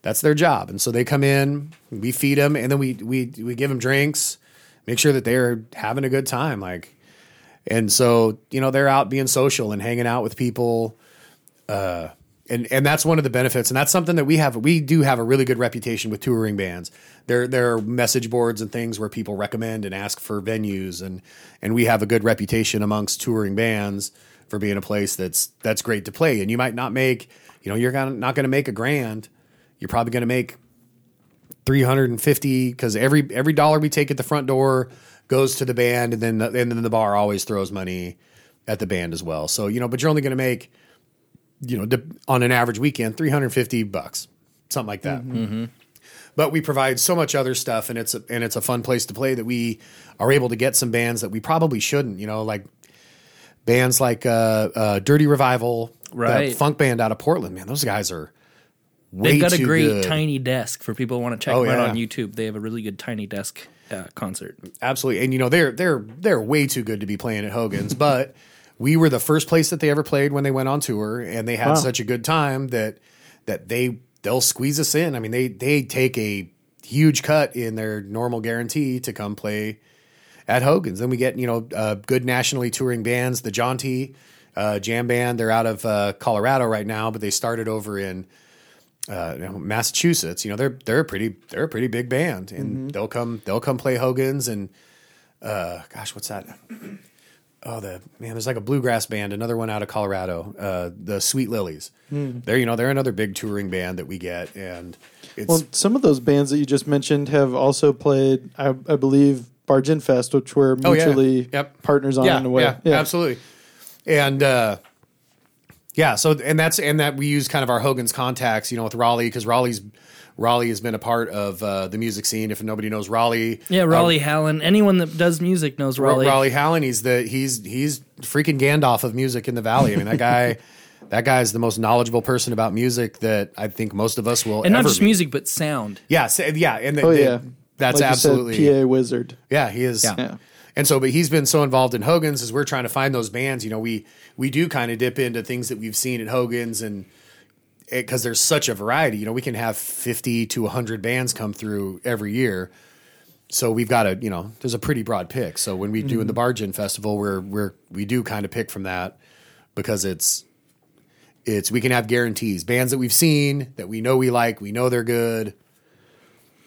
That's their job, and so they come in. We feed them, and then we we we give them drinks. Make sure that they're having a good time. Like, and so you know they're out being social and hanging out with people uh, and and that's one of the benefits, and that's something that we have. We do have a really good reputation with touring bands. There there are message boards and things where people recommend and ask for venues, and and we have a good reputation amongst touring bands for being a place that's that's great to play. And you might not make, you know, you're gonna, not going to make a grand. You're probably going to make three hundred and fifty because every every dollar we take at the front door goes to the band, and then the, and then the bar always throws money at the band as well. So you know, but you're only going to make you know, on an average weekend, 350 bucks, something like that. But we provide so much other stuff and it's a, and it's a fun place to play that we are able to get some bands that we probably shouldn't, you know, like bands like uh, uh, Dirty Revival, Right. that funk band out of Portland, man, those guys are way They've got a great good. tiny desk for people who want to check Oh, them out yeah. on YouTube. They have a really good tiny desk uh, concert. Absolutely. And you know, they're they're they're way too good to be playing at Hogan's, [laughs] but we were the first place that they ever played when they went on tour and they had Wow. such a good time that that they they'll squeeze us in. I mean, they they take a huge cut in their normal guarantee to come play at Hogan's. Then we get, you know, uh, good nationally touring bands, the Jaunty uh, Jam Band. They're out of uh, Colorado right now, but they started over in uh, you know, Massachusetts. You know, they're they're a pretty they're a pretty big band, and they'll come they'll come play Hogan's and uh, gosh, what's that? Oh, the man, there's like a bluegrass band, another one out of Colorado, uh, the Sweet Lillies. They're you know they're another big touring band that we get, and it's Well, some of those bands that you just mentioned have also played, I, I believe, Bargain Fest, which we're Oh, yeah. mutually Yep. partners on in a way. Yeah, absolutely. And uh, yeah, so and that's and that we use kind of our Hogan's contacts, you know, with Raleigh because Raleigh's Raleigh has been a part of uh, the music scene. If nobody knows Raleigh, Yeah, Raleigh Hallen. Anyone that does music knows Raleigh. Raleigh Hallen, he's the he's he's freaking Gandalf of music in the valley. I mean, that guy. [laughs] That guy is the most knowledgeable person about music that I think most of us will and not just meet. music, but sound. Yeah, so- yeah, and the, Oh, the- yeah. that's Like you said, absolutely PA Wizard. Yeah, he is. Yeah. Yeah. And so, but he's been so involved in Hogan's as we're trying to find those bands. You know, we we do kind of dip into things that we've seen at Hogan's, and because there's such a variety. You know, we can have fifty to hundred bands come through every year. So we've got a you know, there's a pretty broad pick. So when we do in the mm-hmm. Bargain Festival, we're we're we do kind of pick from that because it's it's we can have guarantees bands that we've seen that we know we like, we know they're good,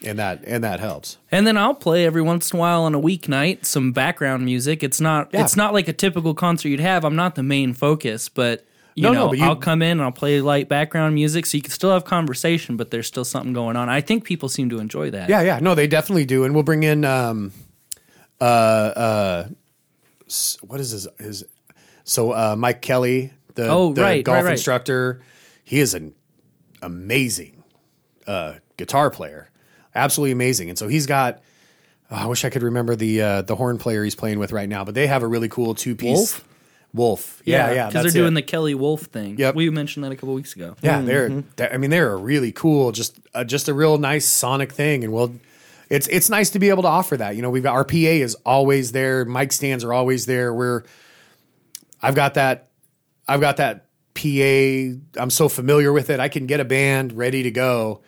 and that and that helps. And then I'll play every once in a while on a weeknight some background music. It's not Yeah. it's not like a typical concert you'd have. I'm not the main focus, but you No, no, know, but you- I'll come in and I'll play light background music so you can still have conversation, but there's still something going on. I think people seem to enjoy that. Yeah, yeah. No, they definitely do. And we'll bring in um uh uh what is his his so uh Mike Kelly, the, Oh, the right, golf right, right. instructor. He is an amazing uh guitar player. Absolutely amazing. And so he's got oh, I wish I could remember the uh the horn player he's playing with right now, but they have a really cool two piece Wolf? Wolf. Yeah, yeah. Because they're that's doing it. the Kelly Wolf thing. Yep. We mentioned that a couple weeks ago. Yeah, they're, they're- I mean, they're a really cool, just uh, just a real nice sonic thing, and we'll. It's it's nice to be able to offer that. You know, we've got our PA is always there. Mic stands are always there. We're. I've got that. I've got that PA. I'm so familiar with it. I can get a band ready to go.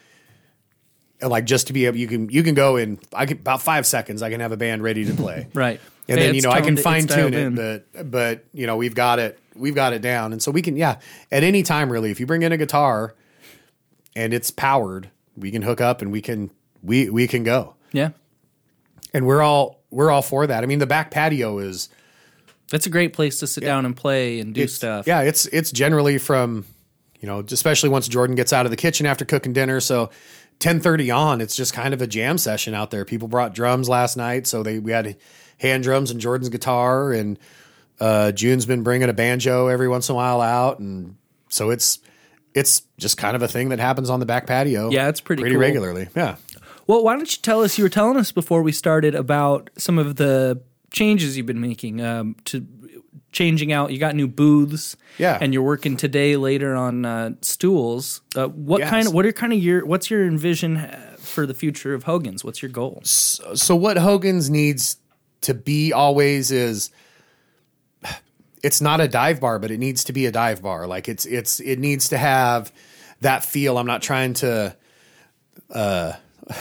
And like just to be able, you can you can go in. I can about five seconds. I can have a band ready to play. [laughs] Right. And Hey, then you know I can fine tune it, in. but but you know we've got it we've got it down, and so we can yeah at any time really if you bring in a guitar and it's powered, we can hook up and we can we we can go, Yeah. and we're all we're all for that. I mean the back patio is That's a great place to sit down and play and do stuff. Yeah, it's it's generally from you know especially once Jordan gets out of the kitchen after cooking dinner, so. 10:30 on it's just kind of a jam session out there. People brought drums last night, so they we had hand drums and Jordan's guitar and uh June's been bringing a banjo every once in a while out and so it's it's just kind of a thing that happens on the back patio. Yeah, it's pretty pretty cool. regularly. Yeah. Well, why don't you tell us? You were telling us before we started about some of the changes you've been making um, to changing out. You got new booths, Yeah. and you're working today later on uh, stools. Uh, what Yes. kind of? What are kind of your? What's your envision uh, for the future of Hogan's? What's your goal? so what Hogan's needs to be always is it's not a dive bar, but it needs to be a dive bar. Like it's it's it needs to have that feel. I'm not trying to uh [laughs]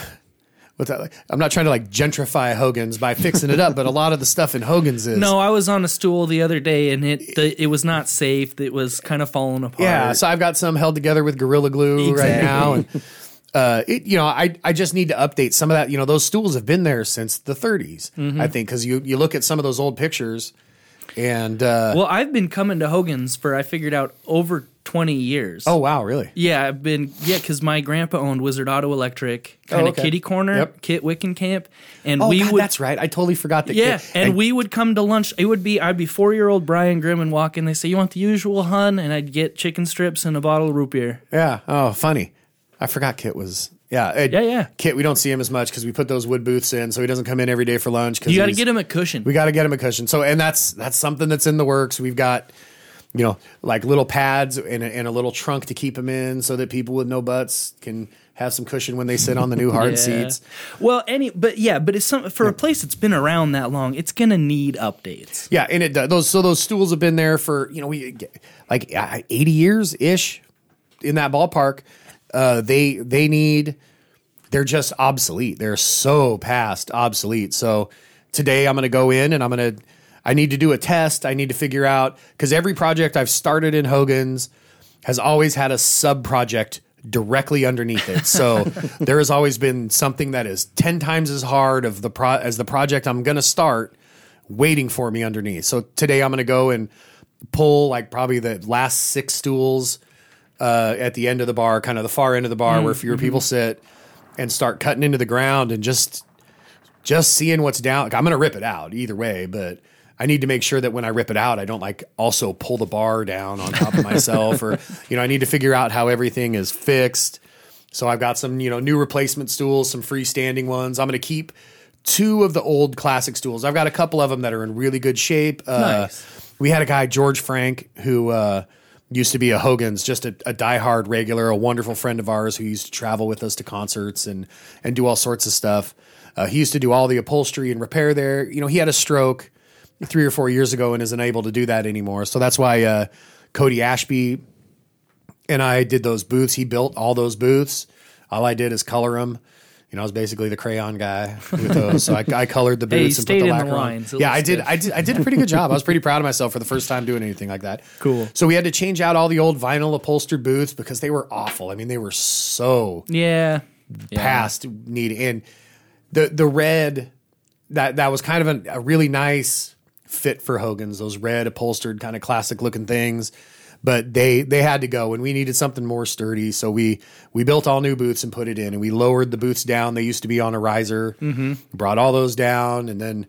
what's that like? I'm not trying to like gentrify Hogan's by fixing it up, but a lot of the stuff in Hogan's is No, I was on a stool the other day, and it the, it was not safe. It was kind of falling apart. Yeah, so I've got some held together with Gorilla Glue right now, and [laughs] uh, it, you know, I I just need to update some of that. You know, those stools have been there since the 30s, Mm-hmm. I think, because you you look at some of those old pictures, and uh, Well, I've been coming to Hogan's for I figured out over twenty years. oh wow, really? Yeah, I've been yeah, because my grandpa owned Wizard Auto Electric, kind of Oh, okay. kitty corner, Yep. Kit Wickenkamp, and Oh, we God, would that's right. I totally forgot that. yeah, kid- and we would come to lunch. It would be I'd be four year old Brian Grimm and walk in. They say you want the usual hun, and I'd get chicken strips and a bottle of root beer. yeah. Oh, funny. I forgot Kit was. Yeah, it- Yeah, yeah. Kit, we don't see him as much because we put those wood booths in, so he doesn't come in every day for lunch. Cause You got to get him a cushion. We got to get him a cushion. So, and that's that's something that's in the works. We've got you know, like little pads and a, and a little trunk to keep them in, so that people with no butts can have some cushion when they sit on the new [laughs] hard Yeah. seats. Well, any but yeah, but it's some for a place that's been around that long, it's gonna need updates. Yeah, and it does. Those so those stools have been there for you know we like eighty years ish in that ballpark. Uh, they they need they're just obsolete. They're so past obsolete. So today I'm going to go in and I'm going to I need to do a test. I need to figure out because every project I've started in Hogan's has always had a sub project directly underneath it. So [laughs] there has always been something that is 10 times as hard of the pro- as the project I'm going to start waiting for me underneath. So today I'm going to go and pull like probably the last six stools uh, at the end of the bar, kind of the far end of the bar where fewer people sit and start cutting into the ground and just just seeing what's down. Like, I'm going to rip it out either way, but I need to make sure that when I rip it out, I don't like also pull the bar down on top of [laughs] myself or, you know, I need to figure out how everything is fixed. So I've got some, you know, new replacement stools, some freestanding ones. I'm going to keep two of the old classic stools. I've got a couple of them that are in really good shape. Uh, Nice. We had a guy, George Frank, who uh, used to be a Hogan's, just a, a diehard regular, a wonderful friend of ours who used to travel with us to concerts and and do all sorts of stuff. Uh, he used to do all the upholstery and repair there. You know, he had a stroke three or four years ago and isn't able to do that anymore. So that's why uh, Cody Ashby and I did those booths. He built all those booths. All I did is color them. You know, I was basically the crayon guy with those. So I, I colored the [laughs] Hey, booths and stayed put the in the lacquer on. lines. It Yeah, I did. I did. I did a pretty good job. I was pretty proud of myself for the first time doing anything like that. Cool. So we had to change out all the old vinyl upholstered booths because they were awful. I mean, they were so Yeah. yeah. past need and the the red that that was kind of a, a really nice fit for Hogan's those red upholstered kind of classic looking things but they they had to go and we needed something more sturdy. So we we built all new booths and put it in and we lowered the booths down. They used to be on a riser. Brought all those down and then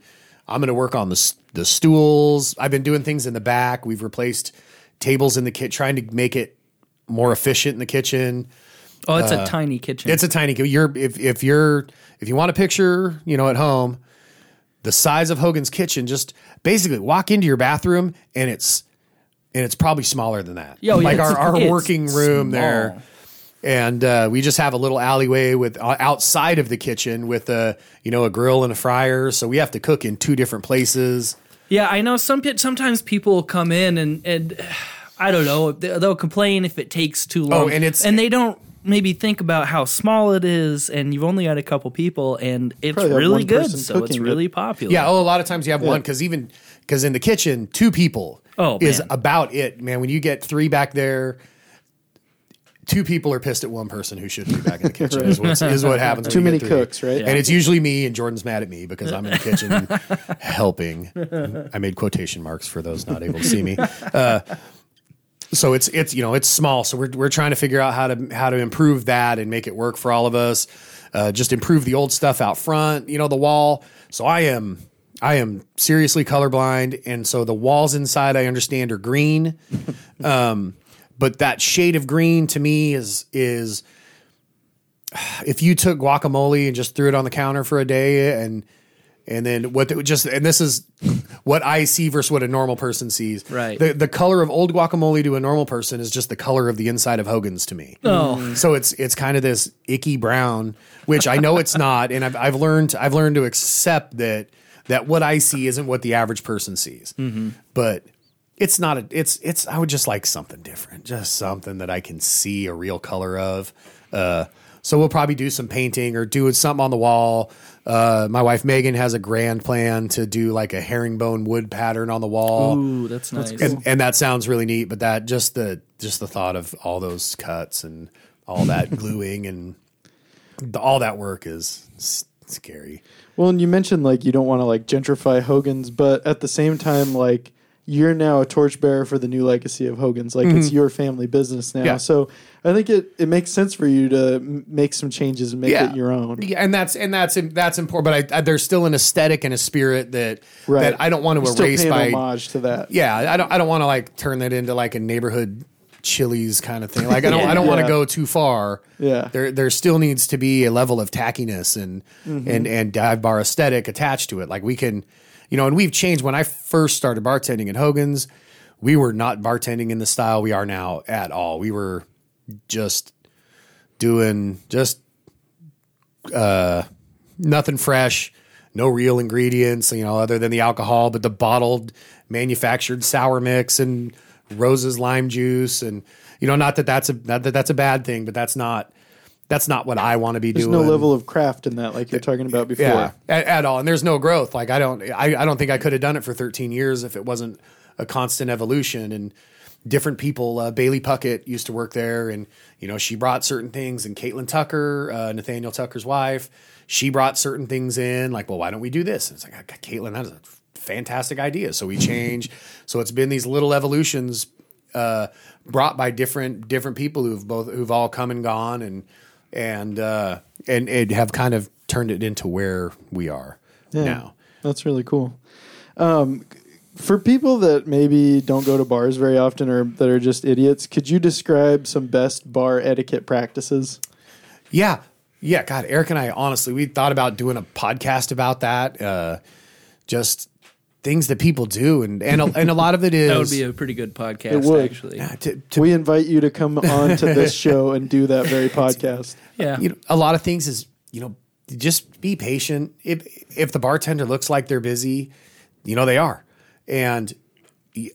I'm going to work on the the stools. I've been doing things in the back. We've replaced tables in the kit trying to make it more efficient in the kitchen. Oh, it's a tiny kitchen. Uh, it's a tiny. You're if if you're if you want a picture, you know, at home, the size of Hogan's kitchen, just basically walk into your bathroom and it's and it's probably smaller than that. Yo, yeah, like our, our working room there. And uh, we just have a little alleyway with uh, outside of the kitchen with a you know a grill and a fryer, so we have to cook in two different places. Yeah, I know some sometimes people come in and and [sighs] I don't know they- they'll complain if it takes too long. Oh, and it's- and they don't maybe think about how small it is, and you've only got a couple people, and it's Probably really good, so it's cooking it. really popular. Yeah. Oh, a lot of times you have one because even because in the kitchen, two people Oh, is man. about it, man. When you get three back there, two people are pissed at one person who shouldn't be back in the kitchen. is, [laughs] what's, is what happens. Too many cooks, right? And it's usually me, and Jordan's mad at me because I'm in the kitchen [laughs] helping. I made quotation marks for those not able to see me. [laughs] Uh, so it's it's you know it's small. So we're, we're trying to figure out how to how to improve that and make it work for all of us. Uh, just improve the old stuff out front you know the wall. So i am i am seriously colorblind. And so the walls inside i understand are green. [laughs] Um, but that shade of green to me is is [sighs] if you took guacamole and just threw it on the counter for a day and and then what the, just and this is what I see versus what a normal person sees. Right. The the color of old guacamole to a normal person is just the color of the inside of Hogan's to me. Oh. So it's it's kind of this icky brown, which I know it's [laughs] not, and I've I've learned I've learned to accept that that what I see isn't what the average person sees. But it's not a it's it's I would just like something different, just something that I can see a real color of. Uh, so we'll probably do some painting or do something on the wall. Uh, my wife Megan has a grand plan to do like a herringbone wood pattern on the wall Ooh, that's nice. and, and that sounds really neat. But that just the just the thought of all those cuts and all that [laughs] gluing and the, all that work is s- scary. Well, and you mentioned like you don't want to like gentrify Hogan's, but at the same time, like you're now a torchbearer for the new legacy of Hogan's. Like it's your family business now. Mm-hmm. Yeah. So I think it, it makes sense for you to m- make some changes and make it your own. Yeah, and that's and that's that's important. But I, I, there's still an aesthetic and a spirit that Right. that I don't want to still erase paying by. homage to that. Yeah, I don't I don't want to like turn that into like a neighborhood Chili's kind of thing. Like I don't [laughs] I don't want to Yeah. go too far. Yeah. There there still needs to be a level of tackiness and Mm-hmm. and and dive bar aesthetic attached to it. Like we can, you know, and we've changed when I first started bartending at Hogan's, we were not bartending in the style we are now at all. We were just doing just uh, nothing fresh, no real ingredients, you know, other than the alcohol, but the bottled manufactured sour mix and Rose's lime juice and you know not that that's a not that that's a bad thing, but that's not that's not what I want to be There's doing. There's no level of craft in that, like you're talking about before. Yeah, at, at all. And there's no growth. Like I don't, I, I don't think I could have done it for 13 years if it wasn't a constant evolution and different people. Uh, Bailey Puckett used to work there, and you know she brought certain things. And Caitlin Tucker, uh, Nathaniel Tucker's wife, she brought certain things in. Like, well, why don't we do this? And it's like, Caitlin, that is a fantastic idea. So we change. [laughs] so it's been these little evolutions uh, brought by different different people who've both who've all come and gone and and uh, and and have kind of turned it into where we are now. That's really cool. Um, for people that maybe don't go to bars very often or that are just idiots, could you describe some best bar etiquette practices? Yeah. Yeah. God, Eric and I, honestly, we thought about doing a podcast about that. Uh, just things that people do. And, and, a, and a lot of it is. [laughs] That would be a pretty good podcast, It would. actually. yeah, to, to, We invite you to come on to this [laughs] show and do that very podcast. Yeah. you know, a lot of things is, you know, just be patient. If, if the bartender looks like they're busy, you know, they are. And,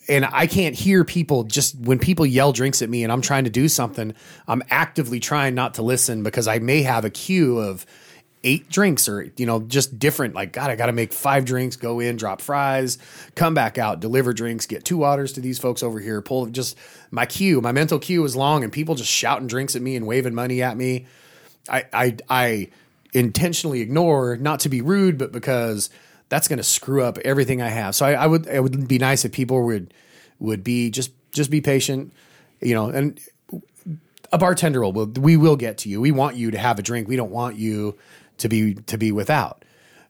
and I can't hear people just when people yell drinks at me and I'm trying to do something, I'm actively trying not to listen because I may have a queue of eight drinks or, you know, just different. Like, God, I got to make five drinks, go in, drop fries, come back out, deliver drinks, get two waters to these folks over here, pull just my queue, my mental queue is long and people just shouting drinks at me and waving money at me. I, I, I intentionally ignore, not to be rude, but because that's going to screw up everything I have. So I, I would, it would be nice if people would, would be just, just be patient, you know, and a bartender will, we will get to you. We want you to have a drink. We don't want you to be, to be without,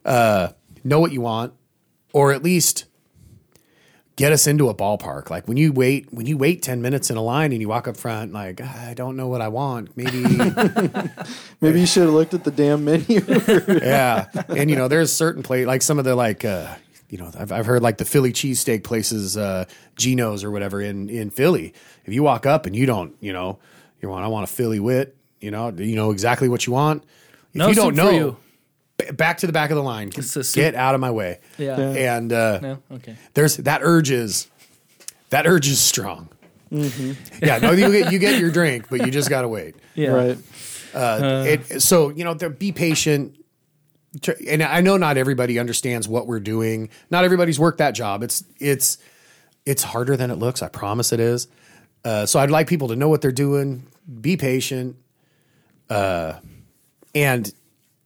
uh, know what you want, or at least get us into a ballpark. Like when you wait, when you wait 10 minutes in a line and you walk up front, like, I don't know what I want. Maybe, [laughs] Maybe you should have looked at the damn menu. [laughs] yeah. And you know, there's certain place like some of the like uh you know, I've, I've heard like the Philly cheesesteak places, uh, Geno's or whatever in, in Philly. If you walk up and you don't, you know, you want, I want a Philly wit, you know, you know exactly what you want. If No you don't soup for know, you. B- back to the back of the line, It's a soup. get out of my way. Yeah. Yeah. And, uh, No? Okay. there's that urge is, that urge is strong. Yeah. No, you get, you get your [laughs] drink, but you just got to wait. Yeah. Right. Uh, it, so you know, there, be patient. Tr- And I know not everybody understands what we're doing. Not everybody's worked that job. It's it's it's harder than it looks. I promise it is. Uh, so I'd like people to know what they're doing. Be patient. Uh, and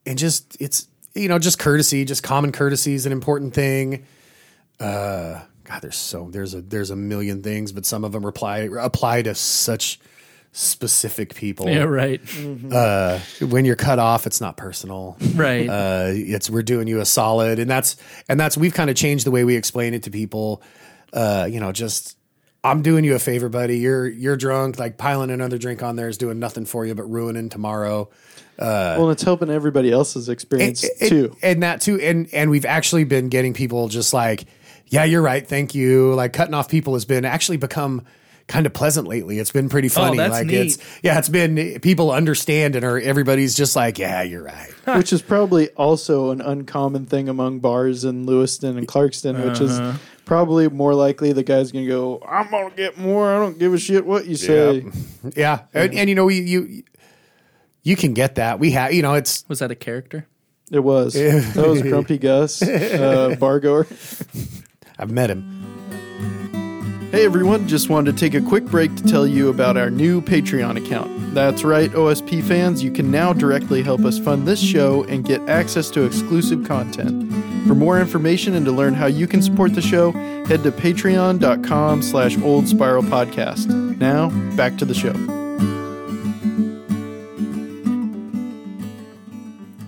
and just it's you know just courtesy, just common courtesy is an important thing. Uh, God, there's so there's a there's a million things, but some of them apply apply to such specific people Yeah, right. uh, when you're cut off, it's not personal. Right. Uh, it's we're doing you a solid, and that's and that's we've kind of changed the way we explain it to people. Uh, you know, just I'm doing you a favor, buddy. You're you're drunk. Like piling another drink on there is doing nothing for you, but ruining tomorrow. Uh, well, it's helping everybody else's experience And- too. and that too, and and we've actually been getting people just like, yeah, you're right, thank you. Like cutting off people has been actually become kind of pleasant lately. It's been pretty funny. Oh, that's like neat. it's yeah, it's been people understand and are everybody's just like, yeah, you're right. [laughs] which is probably also an uncommon thing among bars in Lewiston and Clarkston, which is Uh-huh. probably more likely the guy's gonna go, I'm gonna get more, I don't give a shit what you say. Yeah, and, and you know you you you can get that. We have you know it's Was that a character? It was. [laughs] That was Grumpy Gus, uh, bar goer. [laughs] I've met him. Hey everyone, just wanted to take a quick break to tell you about our new Patreon account. That's right, OSP fans, you can now directly help us fund this show and get access to exclusive content. For more information and to learn how you can support the show, head to patreon.com slash old spiral podcast. Now, back to the show.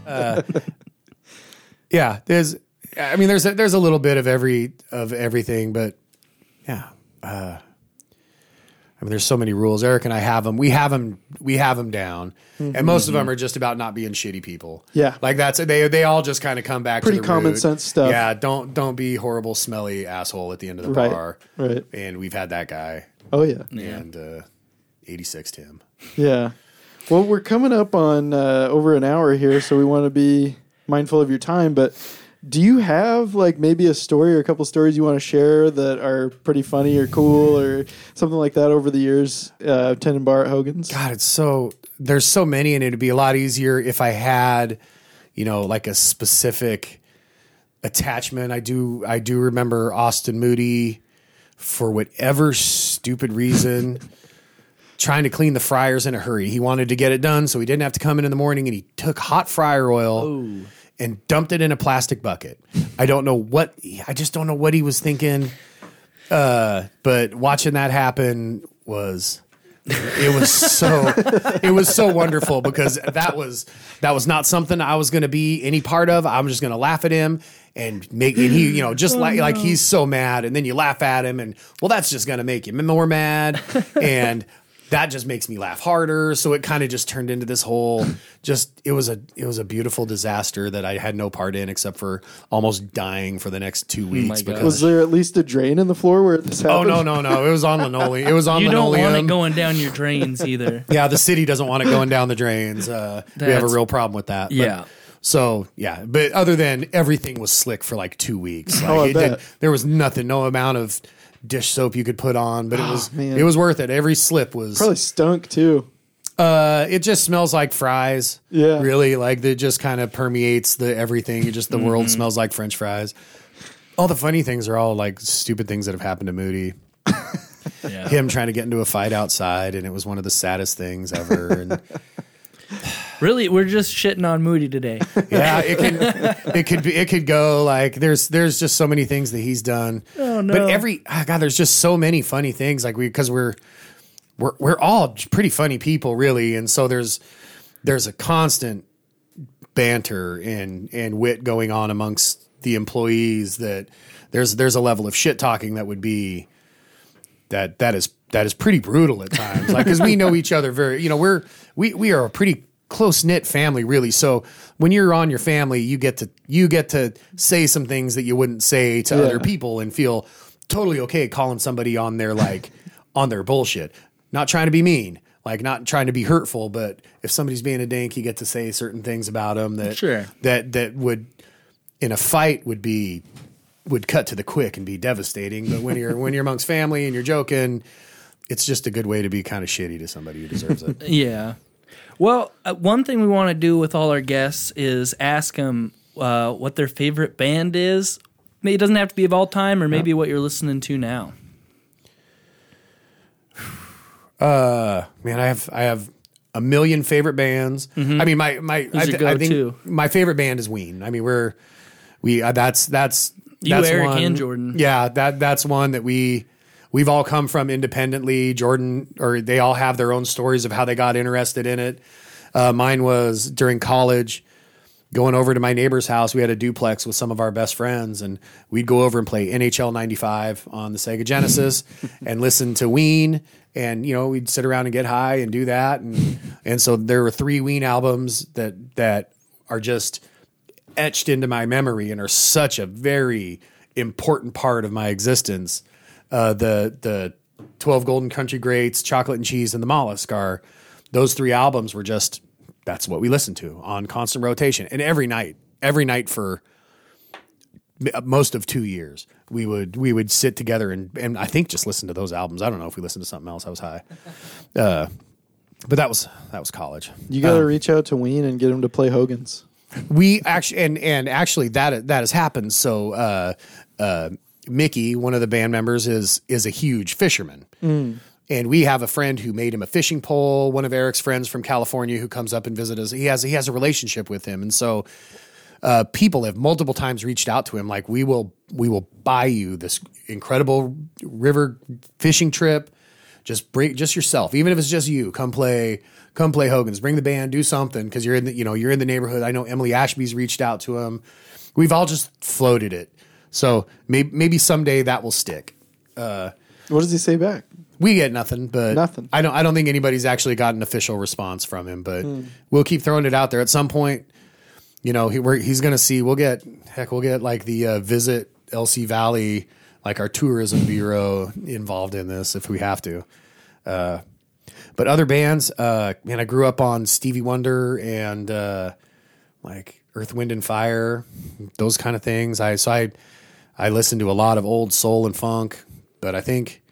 Uh, [laughs] yeah, there's I mean there's a, there's a little bit of every of everything, but yeah, uh, I mean, there's so many rules. Eric and I have them. We have them. We have them down, and most of them are just about not being shitty people. Mm-hmm. Yeah. like that's they. They all just kind of come back. Pretty to the common root. sense stuff. Yeah, don't don't be horrible, smelly asshole at the end of the Right, bar. right. And we've had that guy, Oh yeah. and uh, 86 Tim. Yeah. Well, we're coming up on uh, over an hour here, so we want to be mindful of your time. But do you have like maybe a story or a couple stories you want to share that are pretty funny or cool or something like that over the years uh, tending bar at Hogan's? God, it's so there's so many, and it'd be a lot easier if I had, you know, like a specific attachment. I do I do remember Austin Moody for whatever stupid reason [laughs] trying to clean the fryers in a hurry. He wanted to get it done so he didn't have to come in in the morning and he took hot fryer oil and dumped it in a plastic bucket. I don't know what I just don't know what he was thinking. Uh, but watching that happen was it was so it was so wonderful because that was that was not something I was going to be any part of. I'm just going to laugh at him and make and he you know just like like he's so mad and then you laugh at him and well that's just going to make him more mad [laughs] and that just makes me laugh harder so it kind of just turned into this whole just it was a it was a beautiful disaster that I had no part in except for almost dying for the next 2 weeks God. because Was there at least a drain in the floor where this happened? Oh no no no! It was on linoleum. It was on linoleum. You don't want it going down your drains either. [laughs] Yeah, the city doesn't want it going down the drains. Uh, we have a real problem with that. But- Yeah. so yeah, but other than everything was slick for like two weeks. Like, Oh, I it bet. there was nothing, no amount of dish soap you could put on, but it was Oh, man. it was worth it. Every slip was. Probably stunk too. Uh, it just smells like fries. Yeah. really, like it just kind of permeates the everything. It just the Mm-hmm. world smells like French fries. All the funny things are all like stupid things that have happened to Moody. [laughs] Yeah. Him trying to get into a fight outside, and it was one of the saddest things ever. And [laughs] Really, we're just shitting on Moody today. [laughs] yeah, it can it could be it could go like there's there's just so many things that he's done. Oh, no. But every ah, God, there's just so many funny things like we because we're we're we're all pretty funny people really, and so there's there's a constant banter and and wit going on amongst the employees that there's there's a level of shit talking that would be that that is that is pretty brutal at times like because we know each other very you know we're we we are a pretty close knit family really so when you're on your family you get to you get to say some things that you wouldn't say to Yeah. other people and feel totally okay calling somebody on their like [laughs] on their bullshit not trying to be mean like not trying to be hurtful but if somebody's being a dink you get to say certain things about them that Sure. that that would in a fight would be would cut to the quick and be devastating. But when you're when you're amongst family and you're joking, it's just a good way to be kind of shitty to somebody who deserves it. [laughs] Yeah. Well, uh, one thing we want to do with all our guests is ask them uh, what their favorite band is. It doesn't have to be of all time, or maybe what you're listening to now. [sighs] Uh, Man, I have I have a million favorite bands. I mean, my my I, your I think my favorite band is Ween. I mean, we're we uh, that's that's You, that's Eric, one- and Jordan. Yeah, that that's one that we we've all come from independently. Jordan or they all have their own stories of how they got interested in it. Uh, mine was during college. Going over to my neighbor's house, we had a duplex with some of our best friends, and we'd go over and play NHL '95 on the Sega Genesis, [laughs] and listen to Ween, and you know we'd sit around and get high and do that, and and so there were three Ween albums that that are just etched into my memory and are such a very important part of my existence. Uh, the the Twelve Golden Country Greats, Chocolate and Cheese, and the Mollusk are those three albums were just that's what we listened to on constant rotation and every night, every night for most of two years. We would we would sit together and and I think just listen to those albums. I don't know if we listened to something else. I was high, [laughs] uh, but that was that was college. You got to reach out to Ween and get him to play Hogan's. we actually and and actually that that has happened so uh uh mickey one of the band members is is a huge fisherman. And we have a friend who made him a fishing pole one of eric's friends from california who comes up and visits us. He has he has a relationship with him. And so uh, people have multiple times reached out to him like we will we will buy you this incredible river fishing trip. Just bring just yourself. Even if it's just you come play come play hogan's. Bring the band do something because you're in the you know you're in the neighborhood. I know emily ashby's reached out to him. We've all just floated it so maybe maybe someday that will stick What does he say back? we get nothing, but Nothing. I don't. I don't think anybody's actually got an official response from him, but we'll keep throwing it out there. At some point, you know, he, we're, he's going to see. We'll get heck. We'll get like the uh, visit LC Valley, like our tourism bureau, involved in this if we have to. Uh, but other bands, uh, man, I grew up on Stevie Wonder and uh, like Earth, Wind, and Fire, those kind of things. I so I I listen to a lot of old soul and funk, but I think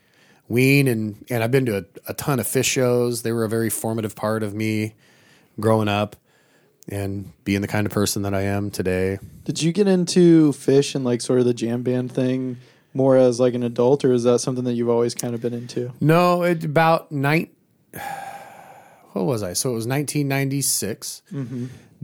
Ween and and I've been to a, a ton of Phish shows. They were a very formative part of me growing up and being the kind of person that I am today. Did you get into Phish and like sort of the jam band thing more as like an adult, or is that something that you've always kind of been into? No, it about nine. [sighs] What was I? So it was 1996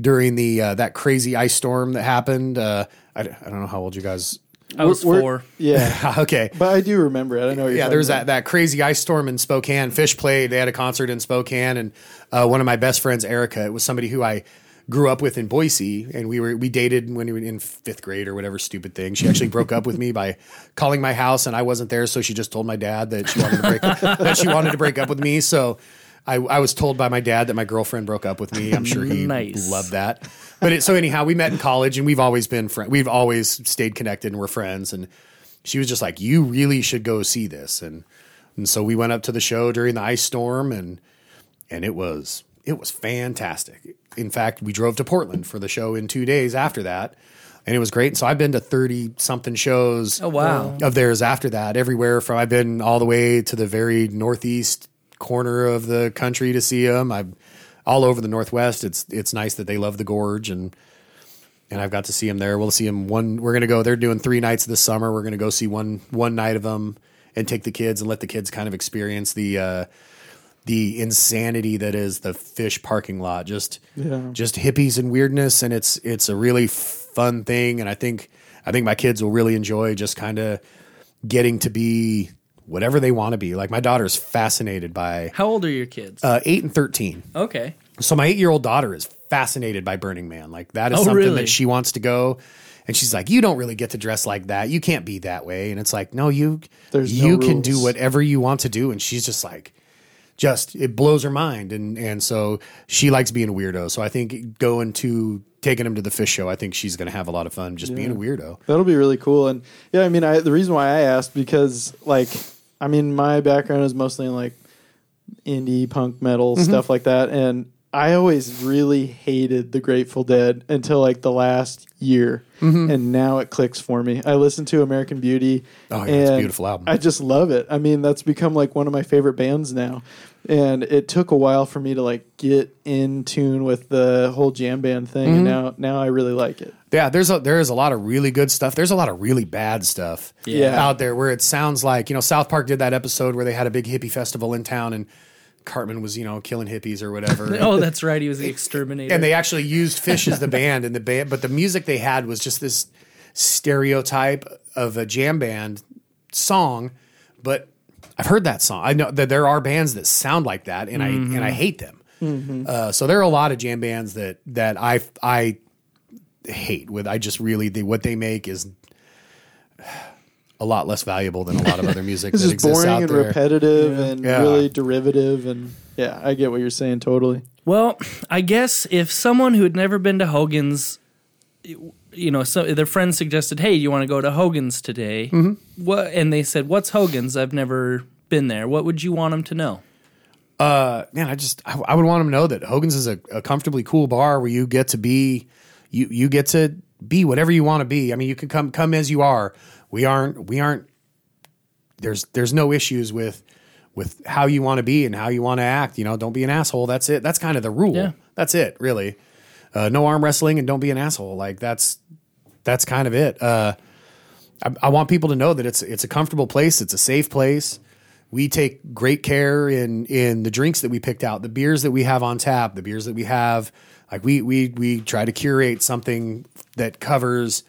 during the uh, that crazy ice storm that happened. Uh, I, I don't know how old you guys. I was We're- 4 Yeah, [laughs] okay, but I do remember it. I know. What you're yeah, talking there was about. that, that crazy ice storm in Spokane. Phish played. They had a concert in Spokane, and uh, one of my best friends, Erica, it was somebody who I grew up with in Boise, and we were we dated when we were in fifth grade or whatever stupid thing. She actually broke up with me by calling my house, and I wasn't there, so she just told my dad that she wanted to break [laughs] that she wanted to break up with me. So. I, I was told by my dad that my girlfriend broke up with me. I'm sure he Nice. loved that. But it, so anyhow, we met in college, and we've always been friends. We've always stayed connected, and we're friends. And she was just like, "You really should go see this." And and so we went up to the show during the ice storm, and and it was it was fantastic. In fact, we drove to Portland for the show in two days after that, and it was great. So I've been to thirty something shows. Oh, wow. Of theirs after that, everywhere from I've been all the way to the very northeast corner of the country to see them. I'm all over the northwest. It's it's nice that they love the gorge and and I've got to see them there. We'll see them one. We're gonna go. They're doing three nights this summer. We're gonna go see one one night of them and take the kids and let the kids kind of experience the uh, the insanity that is the Phish parking lot. Just Yeah. just hippies and weirdness, and it's it's a really fun thing. And I think I think my kids will really enjoy just kind of getting to be whatever they want to be. Like my daughter's fascinated by How old are your kids? uh, eight and thirteen. okay. So my eight year old daughter is fascinated by Burning Man. Like that is Oh, something really? that she wants to go. And she's like, you don't really get to dress like that. You can't be that way. And it's like, no, you There's no you can do rules. whatever you want to do. And she's just like, just it blows her mind. And and so she likes being a weirdo. So I think going to taking him to the Phish show, I think she's gonna have a lot of fun just being a weirdo. That'll be really cool. And yeah, I mean, I, the reason why I asked because like, I mean, my background is mostly in like indie punk metal Mm-hmm. stuff like that, and I always really hated the Grateful Dead until like the last year, and now it clicks for me. I listen to American Beauty. Mm-hmm. Oh, yeah, it's a beautiful album. I just love it. I mean, that's become like one of my favorite bands now. And it took a while for me to like get in tune with the whole jam band thing, Mm-hmm. and now now I really like it. Yeah, there's a there is a lot of really good stuff. There's a lot of really bad stuff Yeah. out there where it sounds like you know South Park did that episode where they had a big hippie festival in town and Cartman was you know killing hippies or whatever. [laughs] Oh, that's right. He was the exterminator. and they actually used Phish as the band and the band, but the music they had was just this stereotype of a jam band song. But I've heard that song. I know that there are bands that sound like that, and I and I hate them. Uh, so there are a lot of jam bands that that I I hate. With I just really the, what they make is a lot less valuable than a lot of other music [laughs] It's that just exists boring out and there. repetitive and Yeah. really derivative and yeah, I get what you're saying totally. Well, I guess if someone who had never been to Hogan's, you know, so their friend suggested, "Hey, you want to go to Hogan's today?" Mm-hmm. What? And they said, "What's Hogan's? I've never been there." What would you want them to know? uh, man, I just I, I would want them to know that Hogan's is a, a comfortably cool bar where you get to be you you get to be whatever you want to be. I mean, you can come come as you are. We aren't we aren't there's there's no issues with with how you want to be and how you want to act. You know, don't be an asshole. That's it. That's kind of the rule. Yeah. That's it, really. Uh, no arm wrestling and don't be an asshole. Like that's that's kind of it. Uh, I, I want people to know that it's it's a comfortable place. It's a safe place. We take great care in in the drinks that we picked out, the beers that we have on tap, the beers that we have. Like we we we try to curate something that covers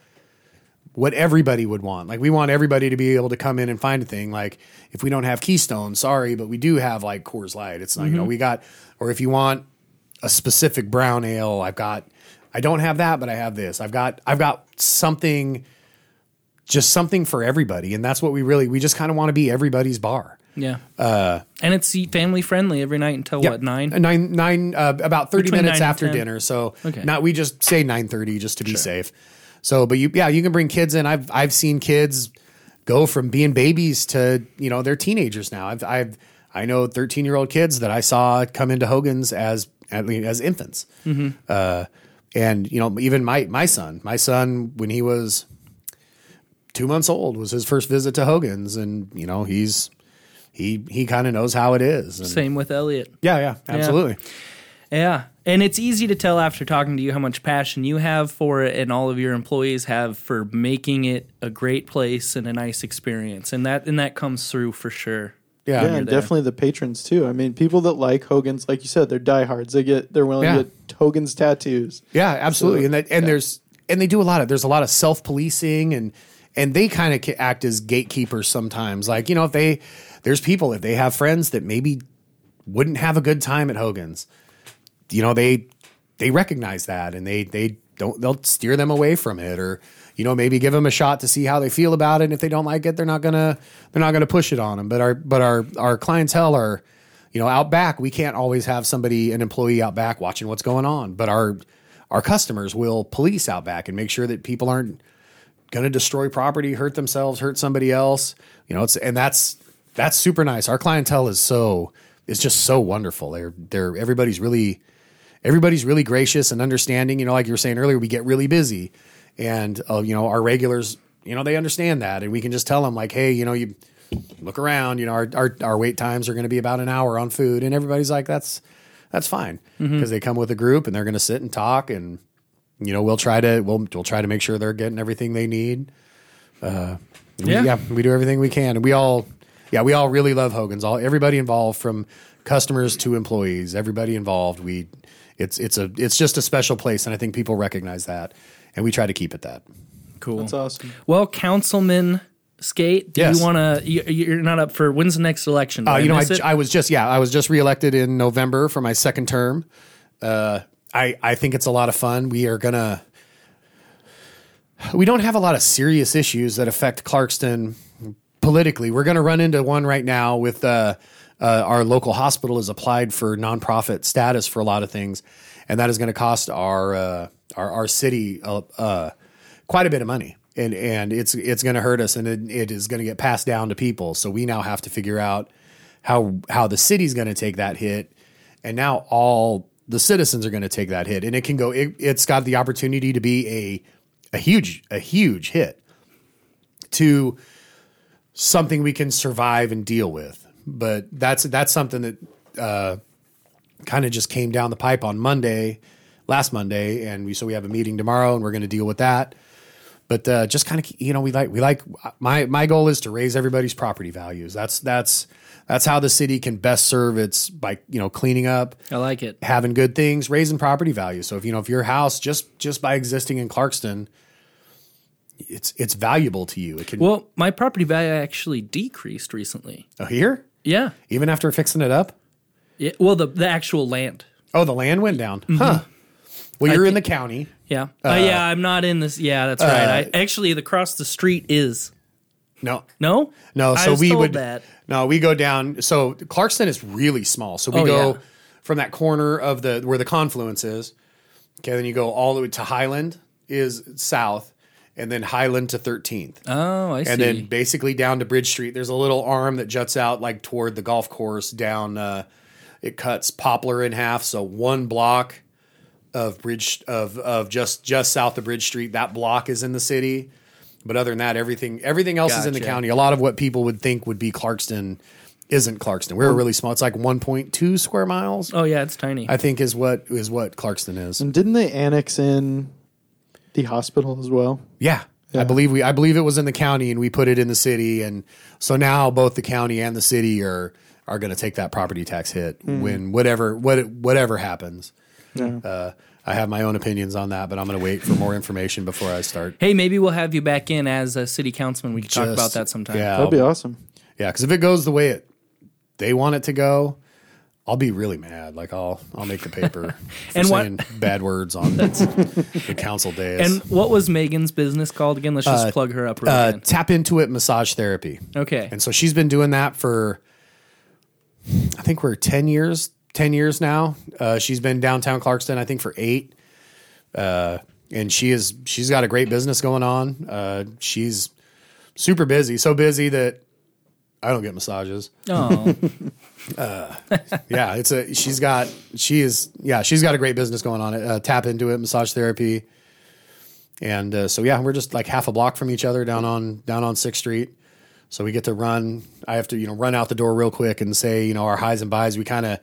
what everybody would want. Like we want everybody to be able to come in and find a thing. Like if we don't have Keystone, sorry, but we do have like Coors Light. It's not you know we got. Or if you want a specific brown ale, I've got. I don't have that, but I have this. I've got. I've got something. Just something for everybody, and that's what we really. We just kind of want to be everybody's bar. Yeah. Uh, and it's family friendly every night until Yep. what nine? nine nine uh, about 30 Between minutes after dinner so Okay. not we just say 9:30 just to be safe so but you yeah you can bring kids in i've i've seen kids go from being babies to you know they're teenagers now i've i've i know 13 year old kids that i saw come into hogan's as at least as infants uh, and you know even my my son my son when he was two months old was his first visit to hogan's and you know he's he he kind of knows how it is and Same with Elliot. yeah yeah absolutely Yeah. And it's easy to tell after talking to you how much passion you have for it and all of your employees have for making it a great place and a nice experience. And that and that comes through for sure. Yeah, Yeah, and there. definitely the patrons too. I mean, people that like Hogan's, like you said, they're diehards. They get they're willing Yeah. to get Hogan's tattoos. Yeah, absolutely. So, and that and there's and they do a lot of there's a lot of self policing and and they kind of act as gatekeepers sometimes. Like you know if they there's people if they have friends that maybe wouldn't have a good time at Hogan's, you know they they recognize that and they they don't they'll steer them away from it or you know maybe give them a shot to see how they feel about it. And if they don't like it, they're not gonna they're not gonna push it on them. But our but our our clientele are you know out back we can't always have somebody an employee out back watching what's going on but our our customers will police out back and make sure that people aren't going to destroy property hurt themselves hurt somebody else you know it's and that's that's super nice our clientele is so is just so wonderful they're they're everybody's really everybody's really gracious and understanding you know like you were saying earlier we get really busy and uh, you know our regulars you know they understand that. And we can just tell them like hey you know you look around you know our our, our wait times are going to be about an hour on food. And everybody's like that's that's fine. Because they come with a group and they're going to sit and talk and you know we'll try to we'll we'll try to make sure they're getting everything they need. Uh we- Yeah. yeah we do everything we can. And we all yeah we all really love hogan's. All everybody involved from customers to employees everybody involved. We it's it's a it's just a special place and i think people recognize that and we try to keep it that Cool. That's awesome. Well, Councilman Skate, do Yes. you want to? You're not up for when's the next election? Did Uh, you know, I. I was just yeah, I was just reelected in November for my second term. Uh, I I think it's a lot of fun. We are gonna. We don't have a lot of serious issues that affect Clarkston politically. We're going to run into one right now with uh, uh, our local hospital has applied for nonprofit status for a lot of things, and that is going to cost our uh, our, our city uh, uh, quite a bit of money. And, and it's it's going to hurt us, and it, it is going to get passed down to people. So we now have to figure out how how the city's going to take that hit, and now all the citizens are going to take that hit, and it can go. It, it's got the opportunity to be a a huge a huge hit to something we can survive and deal with. But that's that's something that uh, kind of just came down the pipe on Monday, last Monday, and we so we have a meeting tomorrow, and we're going to deal with that. But uh, just kind of you know we like we like my my goal is to raise everybody's property values. That's that's that's how the city can best serve its by you know cleaning up I like it. having good things, raising property value. So if you know if your house just just by existing in Clarkston, it's it's valuable to you. It can Well, my property value actually decreased recently. oh, here Yeah. even after fixing it up. yeah. Well, the the actual land. Oh, the land went down, Mm-hmm. huh? Well, you're in the county. Yeah. Uh, yeah, I'm not in this. Yeah, that's right. I actually the across the street is. No, No? no. So we would that. no. We go down. So Clarkston is really small. So we Oh, go yeah. from that corner of the where the confluence is. Okay, then you go all the way to Highland is south, and then Highland to 13th. Oh, I see. and then basically down to Bridge Street. There's a little arm that juts out like toward the golf course down. Uh, it cuts Poplar in half, so one block of Bridge of of just just south of Bridge Street. That block is in the city, but other than that, everything everything else is in the county. A lot of what people would think would be Clarkston isn't Clarkston. We're really small. It's like 1.2 square miles. oh yeah, it's tiny. I think is what is what Clarkston is. And didn't they annex in the hospital as well? Yeah. I believe we I believe it was in the county and we put it in the city and so now both the county and the city are are going to take that property tax hit hmm. when whatever what whatever happens. Yeah. Uh, I have my own opinions on that, but I'm going to wait for more information before I start. hey, maybe we'll have you back in as a city councilman. We can talk Just- about that sometime. Yeah, That'd be I'll- awesome. yeah, because if it goes the way it they want it to go, I'll be really mad. Like I'll I'll make the paper [laughs] for And what- saying bad words on [laughs] the council days. And what was Megan's business called again? Let's just plug her up real uh, again. tap into it massage therapy. Okay. And so she's been doing that for I think we're 10 years, 10 years now. Uh, she's been downtown Clarkston, I think for eight. Uh, and she is, she's got a great business going on. Uh, she's super busy, so busy that I don't get massages. Oh, [laughs] yeah, it's a, she's got, she is, yeah, she's got a great business going on. Uh, tap into it, massage therapy. And uh, so, yeah, we're just like half a block from each other down on, down on Sixth Street. So we get to run. I have to, you know, run out the door real quick and say, you know, our highs and buys. We kind of,